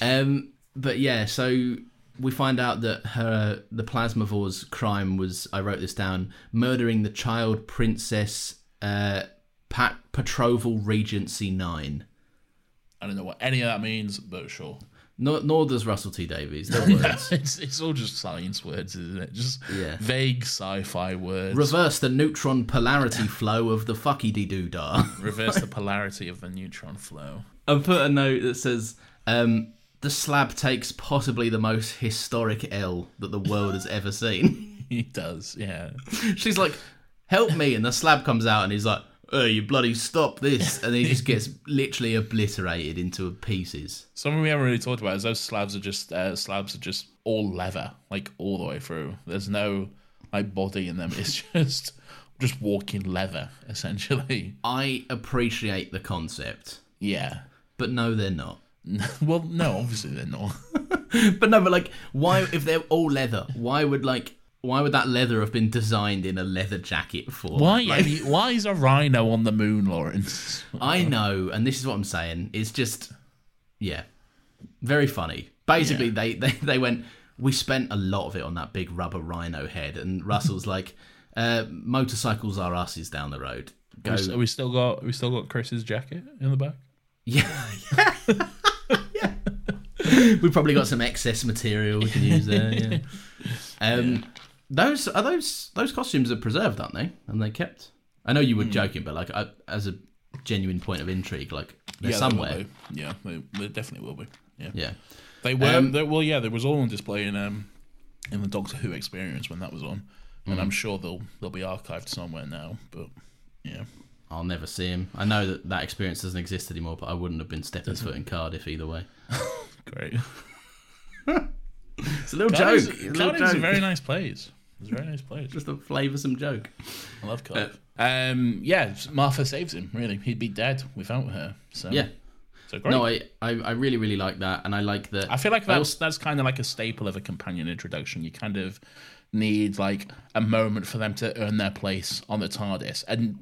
S2: um, but yeah, so we find out that her the plasmavore's crime was I wrote this down murdering the child princess uh, Pat Petroval Regency Nine.
S1: I don't know what any of that means, but sure.
S2: Nor, nor does Russell T Davies. Words.
S1: it's it's all just science words, isn't it? Just
S2: Yeah.
S1: vague sci-fi words.
S2: Reverse the neutron polarity flow of the fucky dee doo dah.
S1: Reverse the polarity of the neutron flow.
S2: I put a note that says, um, "The slab takes possibly the most historic L that the world has ever seen."
S1: He does, yeah.
S2: She's like, "Help me!" and the slab comes out, and he's like, "Oh, you bloody stop this!" and he just gets literally obliterated into pieces.
S1: Something we haven't really talked about is those slabs are just uh, slabs are just all leather, like all the way through. There's no like body in them. It's just just walking leather, essentially.
S2: I appreciate the concept,
S1: Yeah.
S2: but no, they're not.
S1: well, no, obviously they're not.
S2: But no, but like, why if they're all leather? Why would like? Why would that leather have been designed in a leather jacket for?
S1: Why?
S2: Like,
S1: why is a rhino on the moon, Laurence?
S2: I know, and this is what I'm saying. It's just, yeah, very funny. Basically,
S1: Yeah.
S2: they, they they went. We spent a lot of it on that big rubber rhino head, and Russell's like, uh, "Motorcycles are us's down the road." Go,
S1: We, we still got we still got Chris's jacket in the back.
S2: yeah, yeah. We've probably got some excess material we can use there. Yeah. Um, those are those those costumes are preserved, aren't they? And they kept. I know you were joking, but like I, as a genuine point of intrigue, like they're
S1: yeah,
S2: somewhere.
S1: be. Yeah, they, they definitely will be. Yeah,
S2: Yeah.
S1: they were.
S2: Um,
S1: they, well, yeah, there was all on display in um in the Doctor Who experience when that was on, and
S2: Hmm.
S1: I'm sure they'll they'll be archived somewhere now. But yeah,
S2: I'll never see him. I know that that experience doesn't exist anymore, but I wouldn't have been stepping foot in Cardiff either way.
S1: great.
S2: It's a little
S1: Cardiff's,
S2: joke. It's a
S1: Cardiff's a very nice place. It's a very nice place.
S2: Just a flavoursome joke.
S1: I love Cardiff. Um, yeah, Martha saves him. Really, he'd be dead without her. So
S2: Yeah.
S1: so great.
S2: No, I, I, I really, really like that, and I like that.
S1: I feel like that's
S2: also-
S1: that's kind of like a staple of a companion introduction. You kind of need like a moment for them to earn their place on the TARDIS, and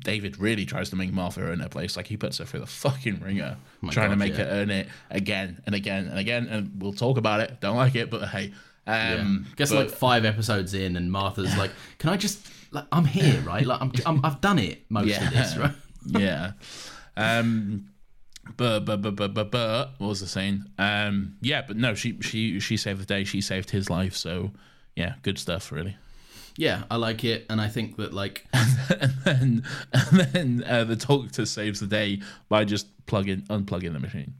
S1: David really tries to make Martha earn her place. Like he puts her through the fucking ringer, trying to make
S2: yeah.
S1: her earn it again and again and again. And we'll talk about it. Don't like it, but hey. Um,
S2: Guess
S1: but-
S2: like five episodes in, and Martha's like, "Can I just? Like, I'm here, right? Like, I'm, I'm I've done it most of this, right?
S1: yeah. Um, but but but but but but what was I saying? Um, yeah, but no, she she she saved the day. She saved his life. So yeah, good stuff, really.
S2: Yeah, I like it, and I think that like,
S1: and then and then uh, the doctor saves the day by just plugging unplugging the machine.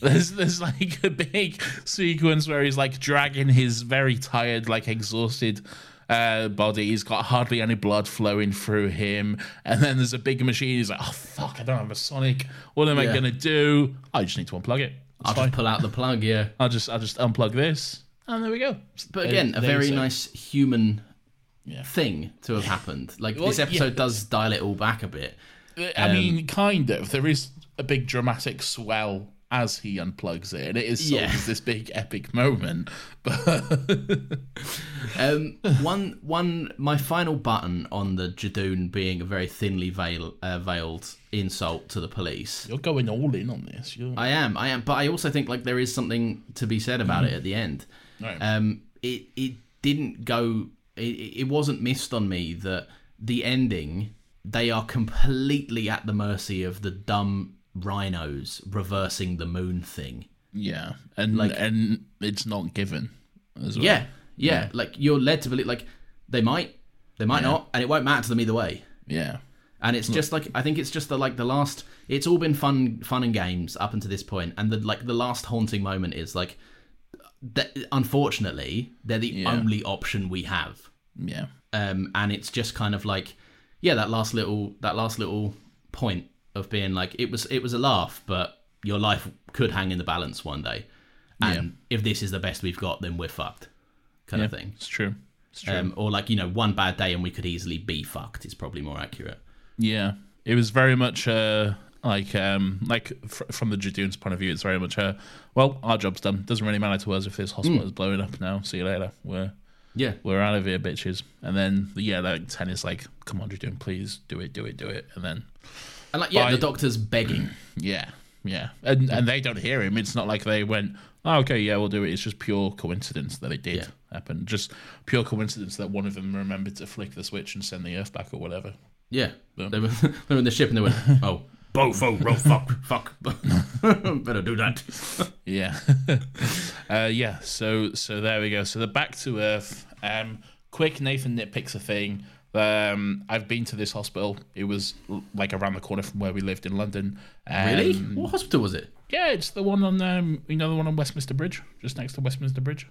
S1: There's there's like a big sequence where he's like dragging his very tired, like exhausted uh, body. He's got hardly any blood flowing through him, and then there's a big machine. He's like, "Oh fuck, I don't have a Sonic. What am I gonna do? I just need to unplug it. It's
S2: I'll
S1: fine.
S2: just pull out the plug. Yeah,
S1: I'll just I'll just unplug this, and there we go.
S2: but again, a very nice human
S1: Yeah.
S2: thing to have happened. Like
S1: Well,
S2: this episode
S1: yeah.
S2: does dial it all back a bit.
S1: I mean, kind of. There is a big dramatic swell as he unplugs it, and it is
S2: Yeah.
S1: this big epic moment. But
S2: Um, one, one, my final button on the Judoon being a very thinly veil, uh, veiled insult to the police.
S1: you're going all in on this. You're,
S2: I am, I am, but I also think like there is something to be said about it at the end.
S1: Right.
S2: Um, it it didn't go. It, it wasn't missed on me that the ending they are completely at the mercy of the dumb rhinos reversing the moon thing.
S1: yeah, and
S2: Like-
S1: and it's not given as well.
S2: Yeah, yeah, Like you're led to believe like they might, they might not, and it won't matter to them either way.
S1: yeah,
S2: And it's just like I think it's just the like the last. It's all been fun, fun and games up until this point, and the like the last haunting moment is like, that, unfortunately, they're the
S1: Yeah.
S2: only option we have.
S1: yeah,
S2: um, and it's just kind of like yeah that last little that last little point of being like it was it was a laugh but your life could hang in the balance one day and if this is the best we've got then we're fucked kind of thing
S1: It's true. It's true.
S2: um, or like you know one bad day and we could easily be fucked is probably more accurate
S1: Yeah, it was very much uh, like um, like fr- from the Judoon's point of view, it's very much uh, well, our job's done. Doesn't really matter to us if this hospital is blowing up now. See you later. We're
S2: yeah
S1: we're out of here, bitches. And then yeah, like ten is like, come on, Judoon, please do it, do it, do it. And then
S2: and like yeah
S1: By-
S2: the doctor's begging
S1: yeah, yeah, and and they don't hear him. It's not like they went, oh, okay, yeah, we'll do it. It's just pure coincidence that it did
S2: Yeah.
S1: happen. Just pure coincidence that one of them remembered to flick the switch and send the Earth back or whatever.
S2: yeah they were, they were in the ship and they went oh both oh fuck fuck better do that
S1: Yeah, uh, yeah. So so there we go. So the back to Earth. Um, quick, Nathan nitpicks a thing. Um, I've been to this hospital. It was like around the corner from where we lived in London. Um,
S2: really what hospital was it
S1: Yeah, it's the one on um, you know the one on Westminster Bridge, just next to Westminster Bridge.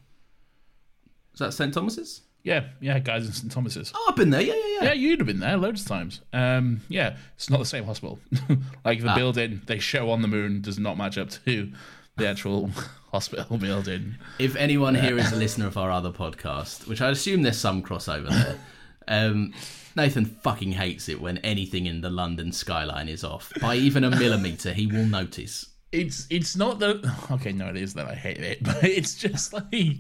S2: is that St Thomas's
S1: Yeah, yeah, Guy's and St Thomas's.
S2: oh I've been there yeah yeah yeah
S1: Yeah, you'd have been there loads of times. Um, yeah, it's not the same hospital. like
S2: Ah.
S1: the building they show on the moon does not match up to the actual hospital building.
S2: If anyone here is a listener of our other podcast, which I assume there's some crossover there, um, Nathan fucking hates it when anything in the London skyline is off by even a millimeter. He will notice.
S1: it's it's not that okay no it is that i hate it but it's just like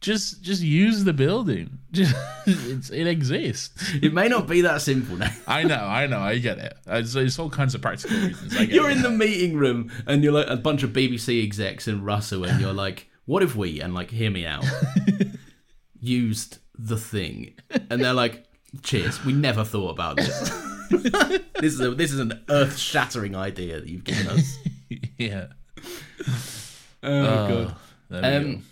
S1: just just use the building just it's, it exists
S2: It may not be that simple. Now.
S1: i know i know i get it it's, it's all kinds of practical reasons
S2: You're
S1: it.
S2: in the meeting room and you're like a bunch of BBC execs in Russell, and you're like, "What if we?" And like, hear me out. used the thing, and they're like, "Cheers, we never thought about this. this is a, this is an earth shattering idea that you've given us."
S1: yeah
S2: Oh god.
S1: There we go.
S2: Um,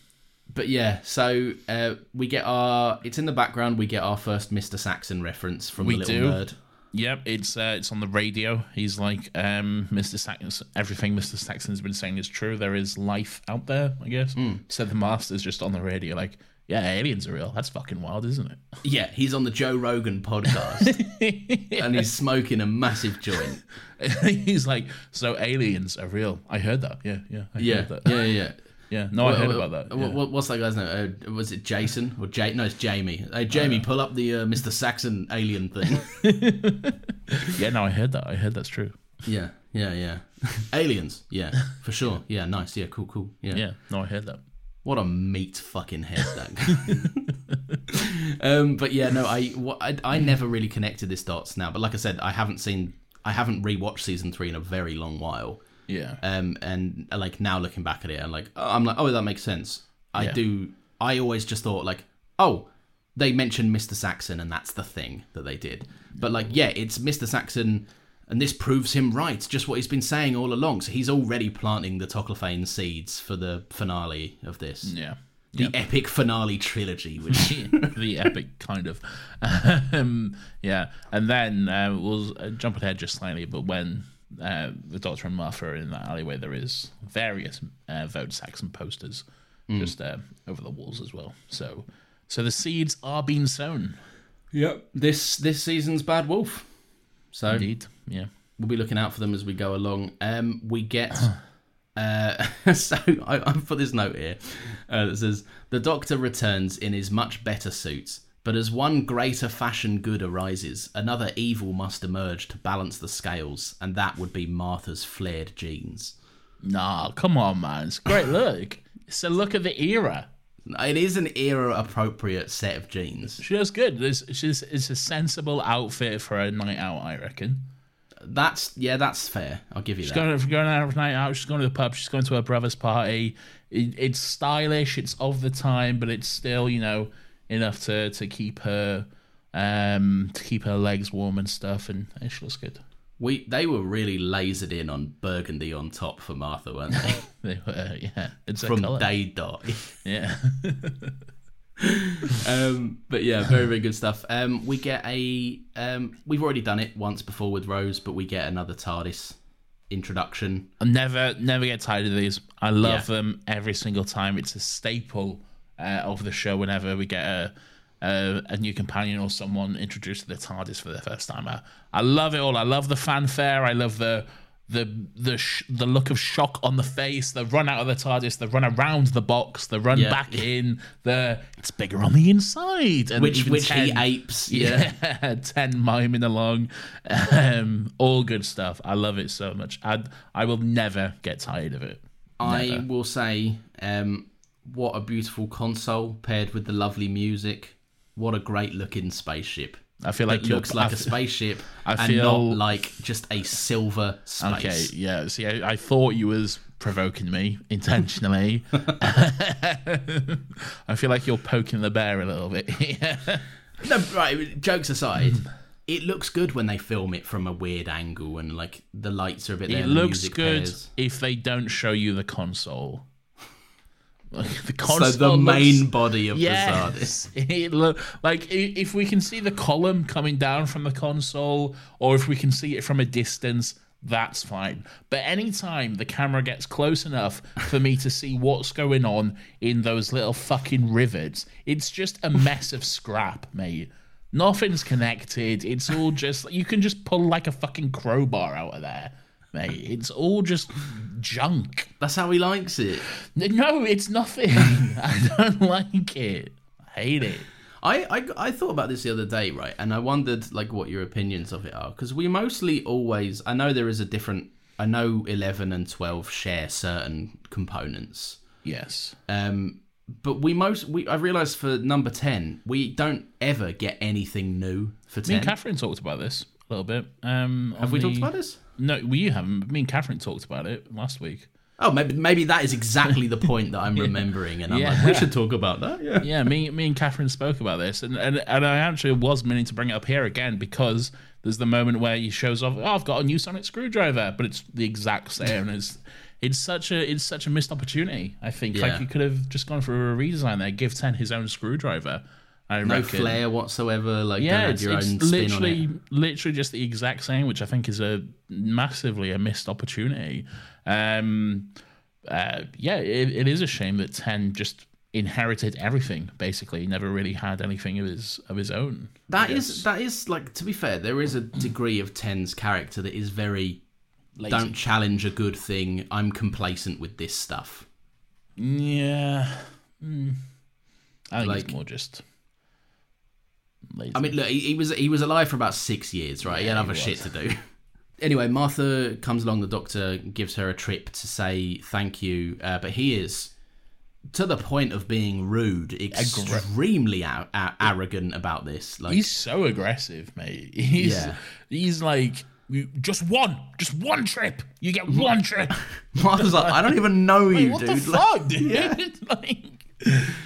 S2: but yeah, so uh, we get our. It's in the background. We get our first Mr. Saxon reference from
S1: We
S2: the little
S1: do.
S2: nerd.
S1: Yep, it's uh, it's on the radio. He's like, um, Mr. Saxon. Everything Mr. Saxon's been saying is true. There is life out there. I guess.
S2: Hmm.
S1: So the master's just on the radio, like, yeah, aliens are real. That's fucking wild, isn't it?
S2: Yeah, he's on the Joe Rogan podcast, and he's smoking a massive joint.
S1: he's like, so aliens are real. I heard that. Yeah, yeah, I
S2: Yeah,
S1: heard that.
S2: yeah, yeah.
S1: Yeah, no, I heard
S2: What-
S1: about that. yeah.
S2: what- what's that guy's name? Uh, was it Jason or Jay? No, it's Jamie. Hey, Jamie, pull up the uh, Mr. Saxon alien thing.
S1: Yeah, no, I heard that. I heard that's true.
S2: yeah, yeah, yeah. Aliens. Yeah, for sure. Yeah, nice. Yeah, cool, cool. Yeah.
S1: Yeah, no, I heard that.
S2: What a meat fucking head that um, but yeah, no, I, I I never really connected this dots now. But like I said, I haven't seen, I haven't rewatched season three in a very long while.
S1: Yeah.
S2: Um, and uh, like now looking back at it, I'm like, oh, I'm like, oh, that makes sense. I
S1: Yeah.
S2: do. I always just thought like, oh, they mentioned Mr. Saxon, and that's the thing that they did. But like, yeah, it's Mr. Saxon, and this proves him right. Just what he's been saying all along. So he's already planting the Toclafane seeds for the finale of this.
S1: yeah.
S2: The epic finale trilogy, which
S1: the epic kind of um, yeah and then uh, we'll uh, jump ahead just slightly but when uh, the doctor and martha are in that alleyway there is various uh, vote saxon posters just uh, over the walls as well so so the seeds are being sown
S2: yep. this this season's Bad Wolf. So
S1: indeed yeah
S2: we'll be looking out for them as we go along. Um, we get. Uh, so I, I put this note here uh, that says the Doctor returns in his much better suit, but as one greater fashion good arises, another evil must emerge to balance the scales, and that would be Martha's flared jeans.
S1: nah come on man it's a great look it's a look at the era
S2: It is an era appropriate set of jeans.
S1: she looks good it's, she's, it's a sensible outfit for a night out i reckon
S2: That's yeah, that's fair. I'll give you
S1: She's
S2: that.
S1: going, going out for a night out. She's going to the pub. She's going to her brother's party. It, it's stylish. It's of the time, but it's still, you know, enough to to keep her um to keep her legs warm and stuff. And, and she looks good.
S2: We they were really lasered in on burgundy on top for Martha, weren't they?
S1: They were, yeah, it's
S2: From day dot.
S1: Yeah,
S2: um, but yeah, very very good stuff. Um, we get a um, we've already done it once before with Rose, but we get another TARDIS introduction.
S1: I never never get tired of these. I love
S2: Yeah.
S1: them every single time. It's a staple uh, of the show. Whenever we get a, a a new companion or someone introduced to the TARDIS for the first time, I, I love it all. I love the fanfare. I love the the the sh- the look of shock on the face. The run out of the TARDIS. The run around the box. The run
S2: Yeah.
S1: back in. The it's bigger on the inside. And
S2: Which which he apes. Yeah.
S1: yeah, 10 miming along. Um, all good stuff. I love it so much. I I will never get tired of it.
S2: I will say, um, what a beautiful console paired with the lovely music. What a great looking spaceship.
S1: I feel like
S2: It looks like
S1: I
S2: a spaceship
S1: I
S2: and not like just a silver space.
S1: Okay, yeah. See, I, I thought you was provoking me intentionally. I feel like you're poking the bear a little bit.
S2: No, right. Jokes aside, it looks good when they film it from a weird angle and like the lights are a bit there.
S1: it looks good
S2: pairs.
S1: if they don't show you the console. The console
S2: So the
S1: looks-
S2: main body of the TARDIS.
S1: Yes, it look like if we can see the column coming down from the console, or if we can see it from a distance, that's fine. But anytime the camera gets close enough for me to see what's going on in those little fucking rivets, it's just a mess of scrap, mate. Nothing's connected. It's all just you can just pull like a fucking crowbar out of there, mate. It's all just junk.
S2: That's how he likes it.
S1: No, it's nothing. I don't like it. I hate it.
S2: I, I I thought about this the other day, right? And I wondered like what your opinions of it are because we mostly always I know there is a different I know 11 and 12 share certain components.
S1: Yes.
S2: Um but we most we I realized for number 10 we don't ever get anything new for 10.
S1: Me and Catherine talked about this a little bit. Um,
S2: Have we talked about this?
S1: No, we haven't. Me and Catherine talked about it last week.
S2: Oh, maybe maybe that is exactly the point that I'm remembering and I'm like we should talk about that. Yeah.
S1: Yeah, me, me and Catherine spoke about this, and, and and I actually was meaning to bring it up here again because there's the moment where he shows off. Oh, I've got a new sonic screwdriver, but it's the exact same as it's such a it's such a missed opportunity. I think
S2: Yeah.
S1: like you could have just gone for a redesign there, give Ten his own screwdriver. I
S2: No
S1: reckon.
S2: flair whatsoever. Like,
S1: Yeah, it's,
S2: your
S1: it's
S2: own spin
S1: literally
S2: on
S1: literally just the exact same, which I think is a massively a missed opportunity. Um, uh, yeah, it, it is a shame that Ten just inherited everything. Basically, never really had anything of his of his own.
S2: it. That is that is like to be fair, there is a degree of Ten's character that is very
S1: Lazy.
S2: don't challenge a good thing. I'm complacent with this stuff.
S1: Yeah, Mm. I think
S2: Like-
S1: it's more just. Lazy.
S2: I mean, look, he, he was he was alive for about six years, right? he had other
S1: he
S2: shit to do. anyway, Martha comes along. The doctor gives her a trip to say thank you, uh, but he is to the point of being rude, extremely a- a- arrogant about this. Like,
S1: he's so aggressive, mate. He's
S2: Yeah.
S1: he's like just one, just one trip. You get one trip.
S2: Martha's like, I don't even know you,
S1: what
S2: dude.
S1: the
S2: Like,
S1: fuck, dude? like,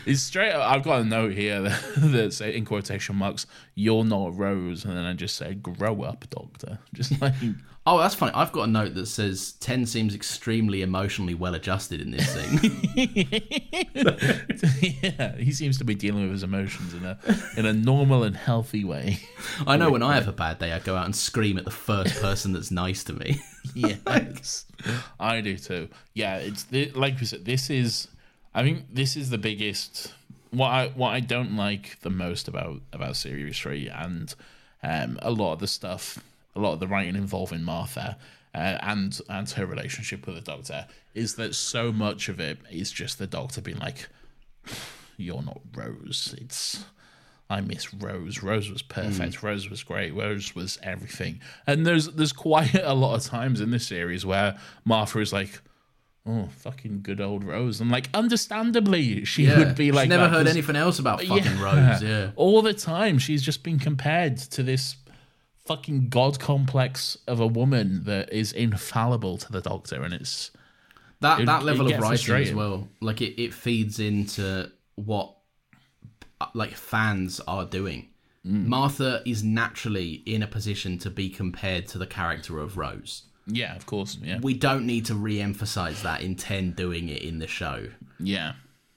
S1: it's straight. up- I've got a note here that, that say in quotation marks, "You're not a Rose," and then I just say, "Grow up, Doctor." Just like,
S2: oh, that's funny. I've got a note that says Ten seems extremely emotionally well adjusted in this scene.
S1: yeah, he seems to be dealing with his emotions in a in a normal and healthy way.
S2: I know when I have a bad day, I go out and scream at the first person that's nice to me.
S1: yes, I do too. Yeah, it's thi- like we said. This is, I think, this is the biggest. What I what I don't like the most about about series three and um, a lot of the stuff, a lot of the writing involving Martha. Uh, and and her relationship with the doctor is that so much of it is just the doctor being like, "You're not Rose. It's I miss Rose. Rose was perfect. Rose was great. Rose was everything. And there's there's quite a lot of times in this series where Martha is like, "Oh, fucking good old Rose," and like, understandably, she would be like
S2: She's
S1: never
S2: heard anything else about fucking
S1: Yeah.
S2: Rose. Yeah.
S1: All the time, she's just been compared to this fucking god complex of a woman that is infallible to the Doctor, and it's
S2: that
S1: It-
S2: that level of writing as well like it, it feeds into what uh, like fans are doing
S1: Mm.
S2: martha is naturally in a position to be compared to the character of rose
S1: yeah, of course, yeah,
S2: we don't need to re-emphasize that in 10 doing it in the show
S1: yeah.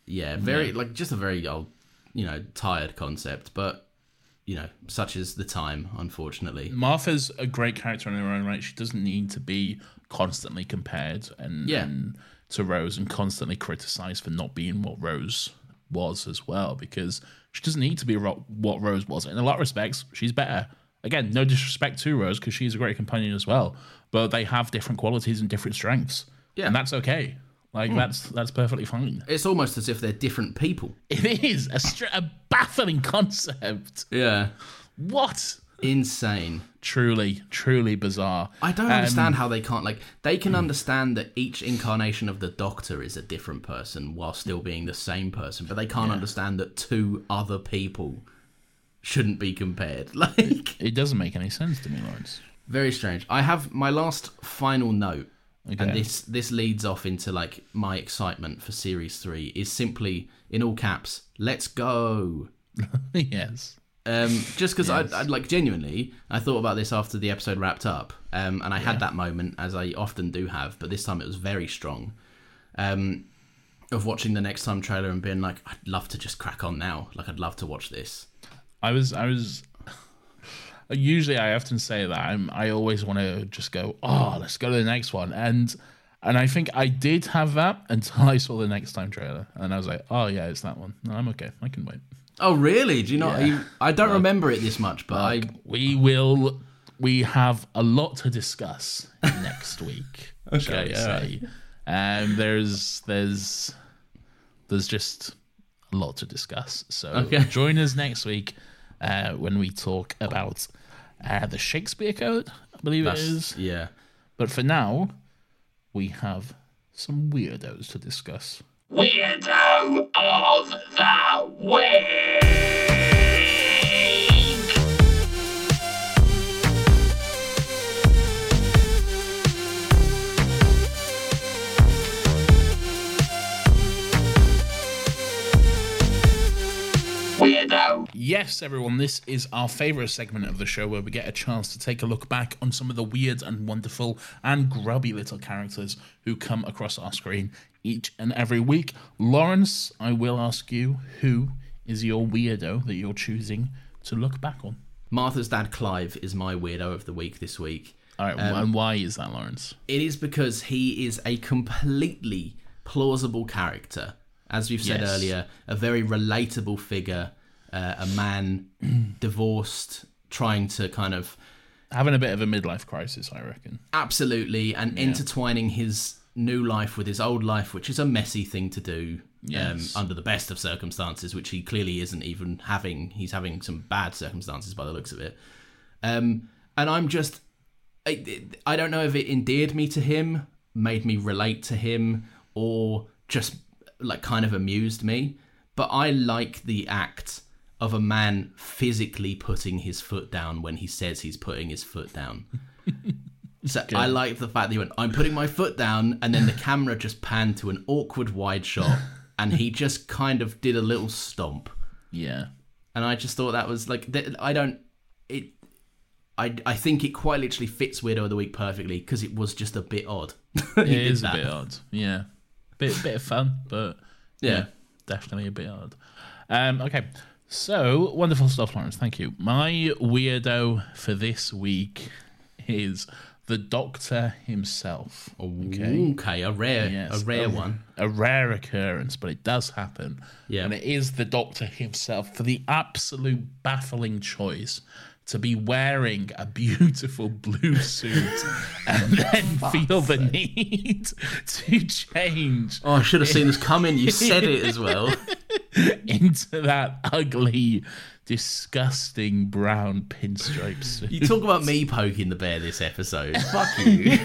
S2: yeah very like just a very old you know tired concept but you know such is the time unfortunately
S1: Martha's a great character in her own right. She doesn't need to be constantly compared and,
S2: Yeah.
S1: and to Rose and constantly criticized for not being what Rose was as well, because she doesn't need to be what Rose was. In a lot of respects, she's better. Again, no disrespect to Rose because she's a great companion as well, but they have different qualities and different strengths,
S2: Yeah.
S1: and that's okay. Like that's that's perfectly fine.
S2: it's almost as if they're different people
S1: It is a, str- a baffling concept.
S2: yeah
S1: What?
S2: insane
S1: Truly, truly bizarre.
S2: I don't
S1: Um,
S2: understand how they can't like they can understand that each incarnation of the Doctor is a different person while still being the same person, but they can't understand that two other people shouldn't be compared. Like
S1: It doesn't make any sense to me, Laurence.
S2: Very strange. I have my last final note,
S1: Okay.
S2: and this this leads off into like my excitement for series three is simply in all caps. Let's go.
S1: yes.
S2: Um, just because I, I like genuinely, I thought about this after the episode wrapped up, um, and I had that moment as I often do have, but this time it was very strong. Um, of watching the next time trailer and being like, I'd love to just crack on now. Like, I'd love to watch this.
S1: I was I was usually I often say that I'm I always want to just go, "Oh, let's go to the next one." And and I think I did have that until I saw the next time trailer and I was like, "Oh yeah, it's that one. No, I'm okay. I can wait."
S2: Oh, really? Do you not?
S1: Yeah.
S2: you- I don't remember it this much, but I.
S1: We will we have a lot to discuss next week.
S2: Okay,
S1: say. Um there's there's there's just a lot to discuss. So
S2: Okay.
S1: join us next week uh, when we talk about uh, the Shakespeare Code, I believe it
S2: That's,
S1: is.
S2: yeah.
S1: But for now, we have some weirdos to discuss.
S6: Weirdo of the Week! Weirdo.
S1: Yes, Yes, everyone, this is our favourite segment of the show where we get a chance to take a look back on some of the weird and wonderful and grubby little characters who come across our screen each and every week. Laurence, I will ask you who is your weirdo that you're choosing to look back on?
S2: Martha's dad Clive is my weirdo of the week this week.
S1: All right, um, and why is that, Laurence?
S2: It is because he is a completely plausible character. As we've said
S1: Yes.
S2: earlier, a very relatable figure, uh, a man divorced, trying to kind of
S1: Having a bit of a midlife crisis, I reckon.
S2: absolutely and intertwining his new life with his old life, which is a messy thing to do.
S1: Yes.
S2: Um, under the best of circumstances, which he clearly isn't even having. He's having some bad circumstances by the looks of it. Um, and I'm just, I, I don't know if it endeared me to him, made me relate to him, or just like kind of amused me. But I like the act of a man physically putting his foot down when he says he's putting his foot down. So I like the fact that he went, I'm putting my foot down, and then the camera just panned to an awkward wide shot, and he just kind of did a little stomp.
S1: Yeah.
S2: And I just thought that was like, th- I don't, it, I, I think it quite literally fits Weirdo of the Week perfectly because it was just a bit odd.
S1: It is a bit odd. Yeah. Bit bit of fun, but
S2: Yeah.
S1: definitely a bit odd. Um, okay. So wonderful stuff, Laurence. Thank you. My weirdo for this week is the Doctor himself.
S2: Okay. Okay, a rare,
S1: Yes,
S2: a rare one.
S1: A rare occurrence, but it does happen.
S2: Yeah.
S1: And it is the Doctor himself for the absolute baffling choice to be wearing a beautiful blue suit and then feel the need to change
S2: Oh, I should have seen this coming. You said it as well.
S1: into that ugly, disgusting brown pinstripe suit.
S2: You talk about me poking the bear this episode. Fuck you.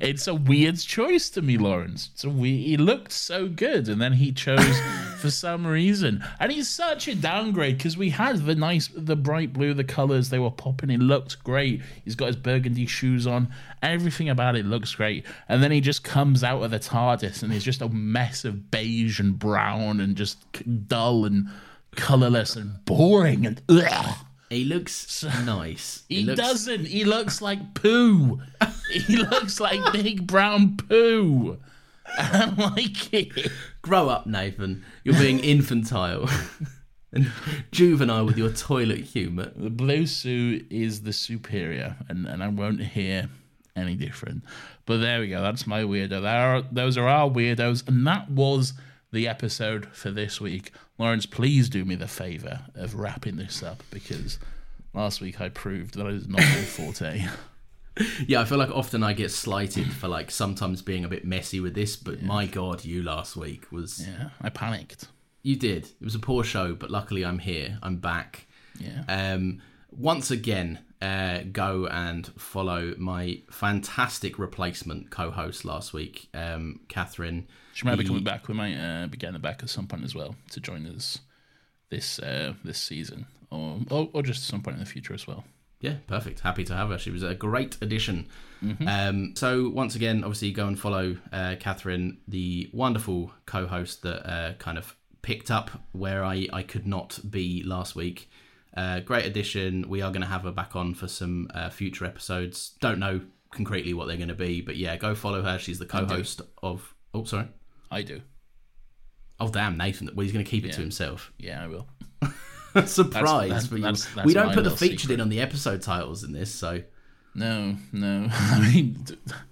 S1: It's a weird choice to me, Laurence. It's a we- he looked so good, and then he chose for some reason. And he's such a downgrade because we had the nice, the bright blue, the colors they were popping. It looked great. He's got his burgundy shoes on. Everything about it looks great. And then he just comes out of the TARDIS, and he's just a mess of beige and brown, and just dull and colorless and boring and. Ugh.
S2: He looks nice.
S1: He
S2: looks,
S1: doesn't. He looks like poo. he looks like big brown poo. I don't like it.
S2: Grow up, Nathan. You're being infantile and juvenile with your toilet humour.
S1: The blue suit is the superior, and, and I won't hear any different. But there we go. That's my weirdo. There are, those are our weirdos, and that was the episode for this week. Laurence, please do me the favor of wrapping this up because last week I proved that I it is not my forte.
S2: Yeah, I feel like often I get slighted for like sometimes being a bit messy with this, but my god, you last week was
S1: Yeah, I panicked.
S2: you did. It was a poor show, but luckily I'm here. I'm back.
S1: Yeah.
S2: Um, once again, uh, go and follow my fantastic replacement co-host last week, um, Catherine.
S1: She might be coming back. We might uh, be getting her back at some point as well to join us this uh, this season, or, or or just at some point in the future as well.
S2: Yeah, perfect. Happy to have her. She was a great addition.
S1: Mm-hmm.
S2: Um, so once again, obviously, go and follow uh, Catherine, the wonderful co-host that uh, kind of picked up where I, I could not be last week. Uh, great addition. We are going to have her back on for some uh, future episodes. Don't know concretely what they're going to be, but yeah, go follow her. She's the co-host of. Oh, sorry.
S1: I do.
S2: Oh, damn, Nathan. Well, he's going to keep it to himself.
S1: Yeah, I will.
S2: Surprise!
S1: that's-
S2: but
S1: that's- that's
S2: we don't put the featured
S1: secret.
S2: in on the episode titles in this, so
S1: No, no. I mean,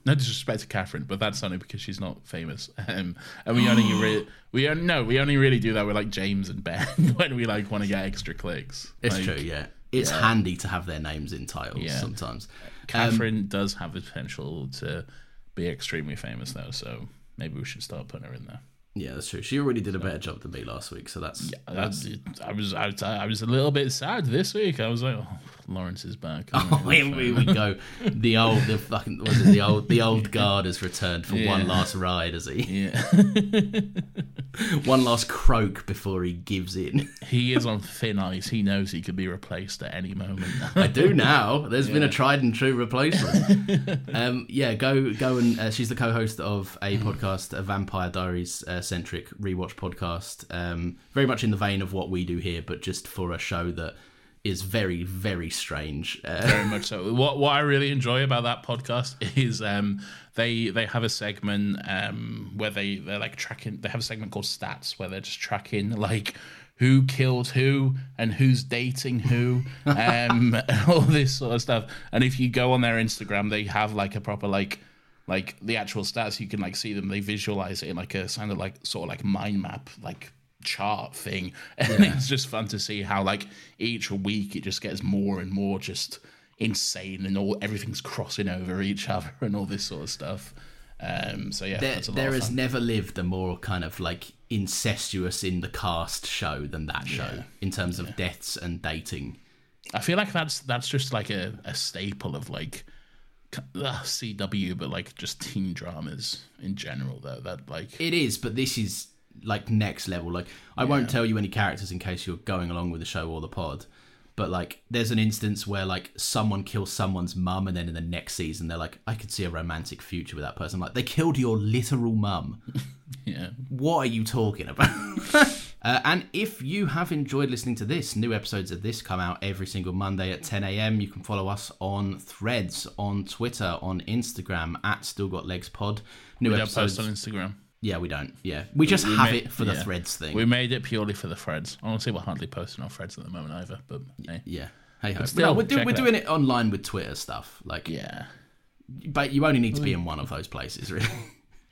S1: no disrespect to Catherine, but that's only because she's not famous. Um, and we only really, we only, no, we only really do that with like James and Ben when we like want to get extra clicks.
S2: It's
S1: Like,
S2: true, yeah. It's handy to have their names in titles
S1: Yeah.
S2: sometimes.
S1: Catherine does have the potential to be extremely famous though, so maybe we should start putting her in there.
S2: Yeah, that's true. She already did a better job than me last week, so that's, that's
S1: That's, I was I, was- I was a little bit sad this week. I was like, oh, Laurence is back.
S2: Oh, here we, we go. The old, the fucking, was it the old, the old guard has returned for one last ride, has he?
S1: yeah.
S2: One last croak before he gives in.
S1: he is on thin ice. He knows he could be replaced at any moment.
S2: I do now. There's been a tried and true replacement. um, yeah, go go and uh, she's the co-host of a podcast, a Vampire Diaries uh, centric rewatch podcast. Um, very much in the vein of what we do here, but just for a show that is very very strange. Uh,
S1: very much so. What what I really enjoy about that podcast is um they they have a segment um where they they're like tracking. They have a segment called Stats where they're just tracking like who killed who and who's dating who, um all this sort of stuff. And if you go on their Instagram, they have like a proper like like the actual stats. You can like see them. They visualize it in like a kind of like sort of like mind map like chart thing and it's just fun to see how like each week it just gets more and more just insane and all everything's crossing over each other and all this sort of stuff um so yeah
S2: there
S1: that's a lot
S2: there has never lived a more kind of like incestuous in the cast show than that show in terms of deaths and dating.
S1: i feel like that's that's just like a, a staple of like uh, cw but like just teen dramas in general though that like
S2: It is, but this is like next level. Like I won't tell you any characters in case you're going along with the show or the pod. But like there's an instance where like someone kills someone's mum and then in the next season they're like, I could see a romantic future with that person. Like, they killed your literal mum.
S1: yeah
S2: what are you talking about? uh, and if you have enjoyed listening to this, new episodes of this come out every single Monday at 10 a.m. You can follow us on Threads, on Twitter, on Instagram at Still Got Legs Pod. New
S1: we don't
S2: episodes.
S1: post on instagram
S2: Yeah, we don't. Yeah, we just
S1: We
S2: have
S1: made-
S2: it for the
S1: yeah.
S2: Threads thing.
S1: we made it purely for the threads i don't see we're hardly posting on threads at the moment either but hey.
S2: yeah. Hey, ho.
S1: still,
S2: no, we're, do, we're
S1: it
S2: doing it online with Twitter stuff. Like,
S1: yeah
S2: but you only need to be in one of those places, really.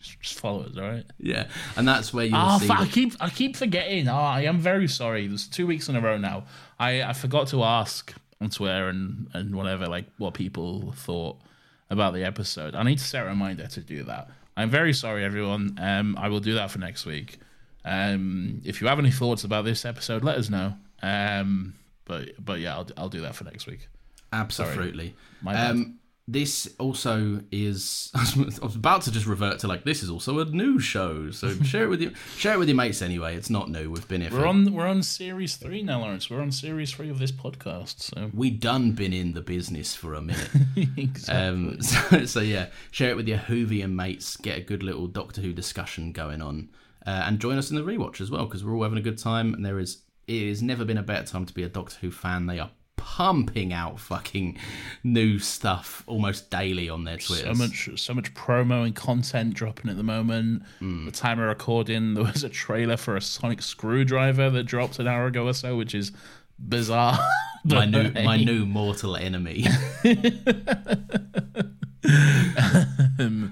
S1: Just follow us all right
S2: yeah, and that's where you'll
S1: Oh,
S2: see.
S1: fuck, I keep I keep forgetting. Oh, I am very sorry. There's two weeks in a row now. I, I forgot to ask on Twitter and, and whatever, like what people thought about the episode. I need to set a reminder to do that. I'm very sorry, everyone. Um, I will do that for next week. Um, if you have any thoughts about this episode, let us know. Um, but but yeah, I'll I'll do that for next week.
S2: Absolutely.
S1: My bad.
S2: Um, this also is. I was about to just revert to like this is also a new show. So share it with you. Share it with your mates anyway. It's not new. We've been here.
S1: We're on we're on series three now, Laurence. We're on series three of this podcast. So
S2: we done been in the business for a minute.
S1: exactly.
S2: Um, so, so yeah, share it with your Whovian mates. Get a good little Doctor Who discussion going on, uh, and join us in the rewatch as well because we're all having a good time. And there is it has never been a better time to be a Doctor Who fan. They are pumping out fucking new stuff almost daily on their Twitter.
S1: so much so much promo and content dropping at the moment.
S2: Hmm.
S1: The time of recording, there was a trailer for a Sonic screwdriver that dropped an hour ago or so, which is bizarre.
S2: my new my new mortal enemy.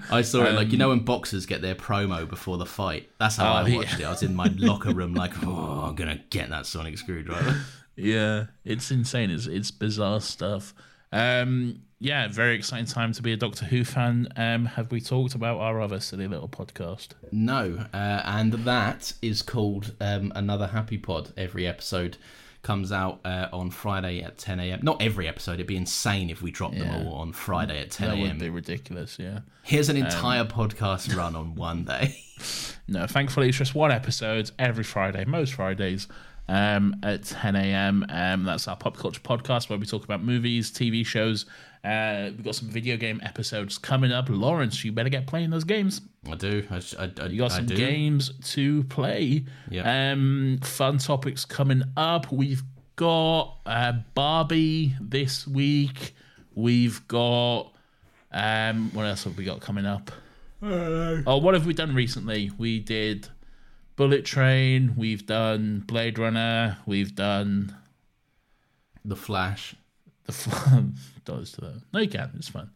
S2: I saw it like you know when boxers get their promo before the fight. That's how
S1: Oh,
S2: I
S1: yeah.
S2: watched it. I was in my locker room like, oh, I'm gonna get that sonic screwdriver.
S1: Yeah, it's insane. It's it's bizarre stuff. Um, yeah, very exciting time to be a Doctor Who fan. Um, have we talked about our other silly little podcast?
S2: No, uh, and that is called um, another Happy Pod. Every episode comes out uh, on Friday at 10 a.m. Not every episode. It'd be insane if we dropped
S1: Yeah.
S2: them all on Friday at 10
S1: That would be ridiculous. Yeah.
S2: Here's an
S1: Um,
S2: entire podcast run on one day.
S1: No, thankfully it's just one episode every Friday, most Fridays, um, at 10 a.m. Um, that's our pop culture podcast where we talk about movies, TV shows. Uh, we've got some video game episodes coming up. Laurence, you better get playing those games.
S2: I do. I, I, I,
S1: You got
S2: I
S1: some
S2: do.
S1: games to play.
S2: Yeah.
S1: Um, fun topics coming up. We've got uh, Barbie this week. We've got um, what else have we got coming up? Oh, what have we done recently? We did Bullet Train. We've done Blade Runner. We've done
S2: The Flash.
S1: the fl- does to that. No, you can. It's fun.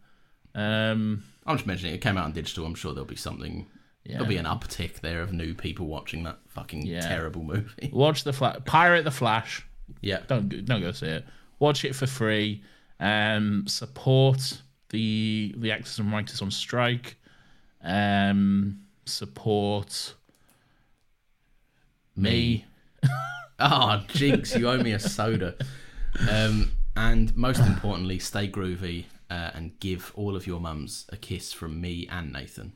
S1: Um,
S2: I'm just mentioning it came out on digital. I'm sure there'll be something.
S1: Yeah.
S2: There'll be an uptick there of new people watching that fucking
S1: Yeah.
S2: terrible movie.
S1: watch the Flash. Pirate the Flash.
S2: Yeah.
S1: don't go- don't go see it. Watch it for free. Um, support the the actors and writers on strike. Um, support me.
S2: Ah, oh, jinx, you owe me a soda. Um, and most importantly, stay groovy uh, and give all of your mums a kiss from me and Nathan.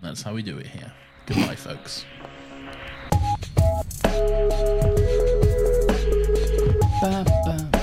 S1: That's how we do it here. Goodbye, folks.
S6: Ba, ba.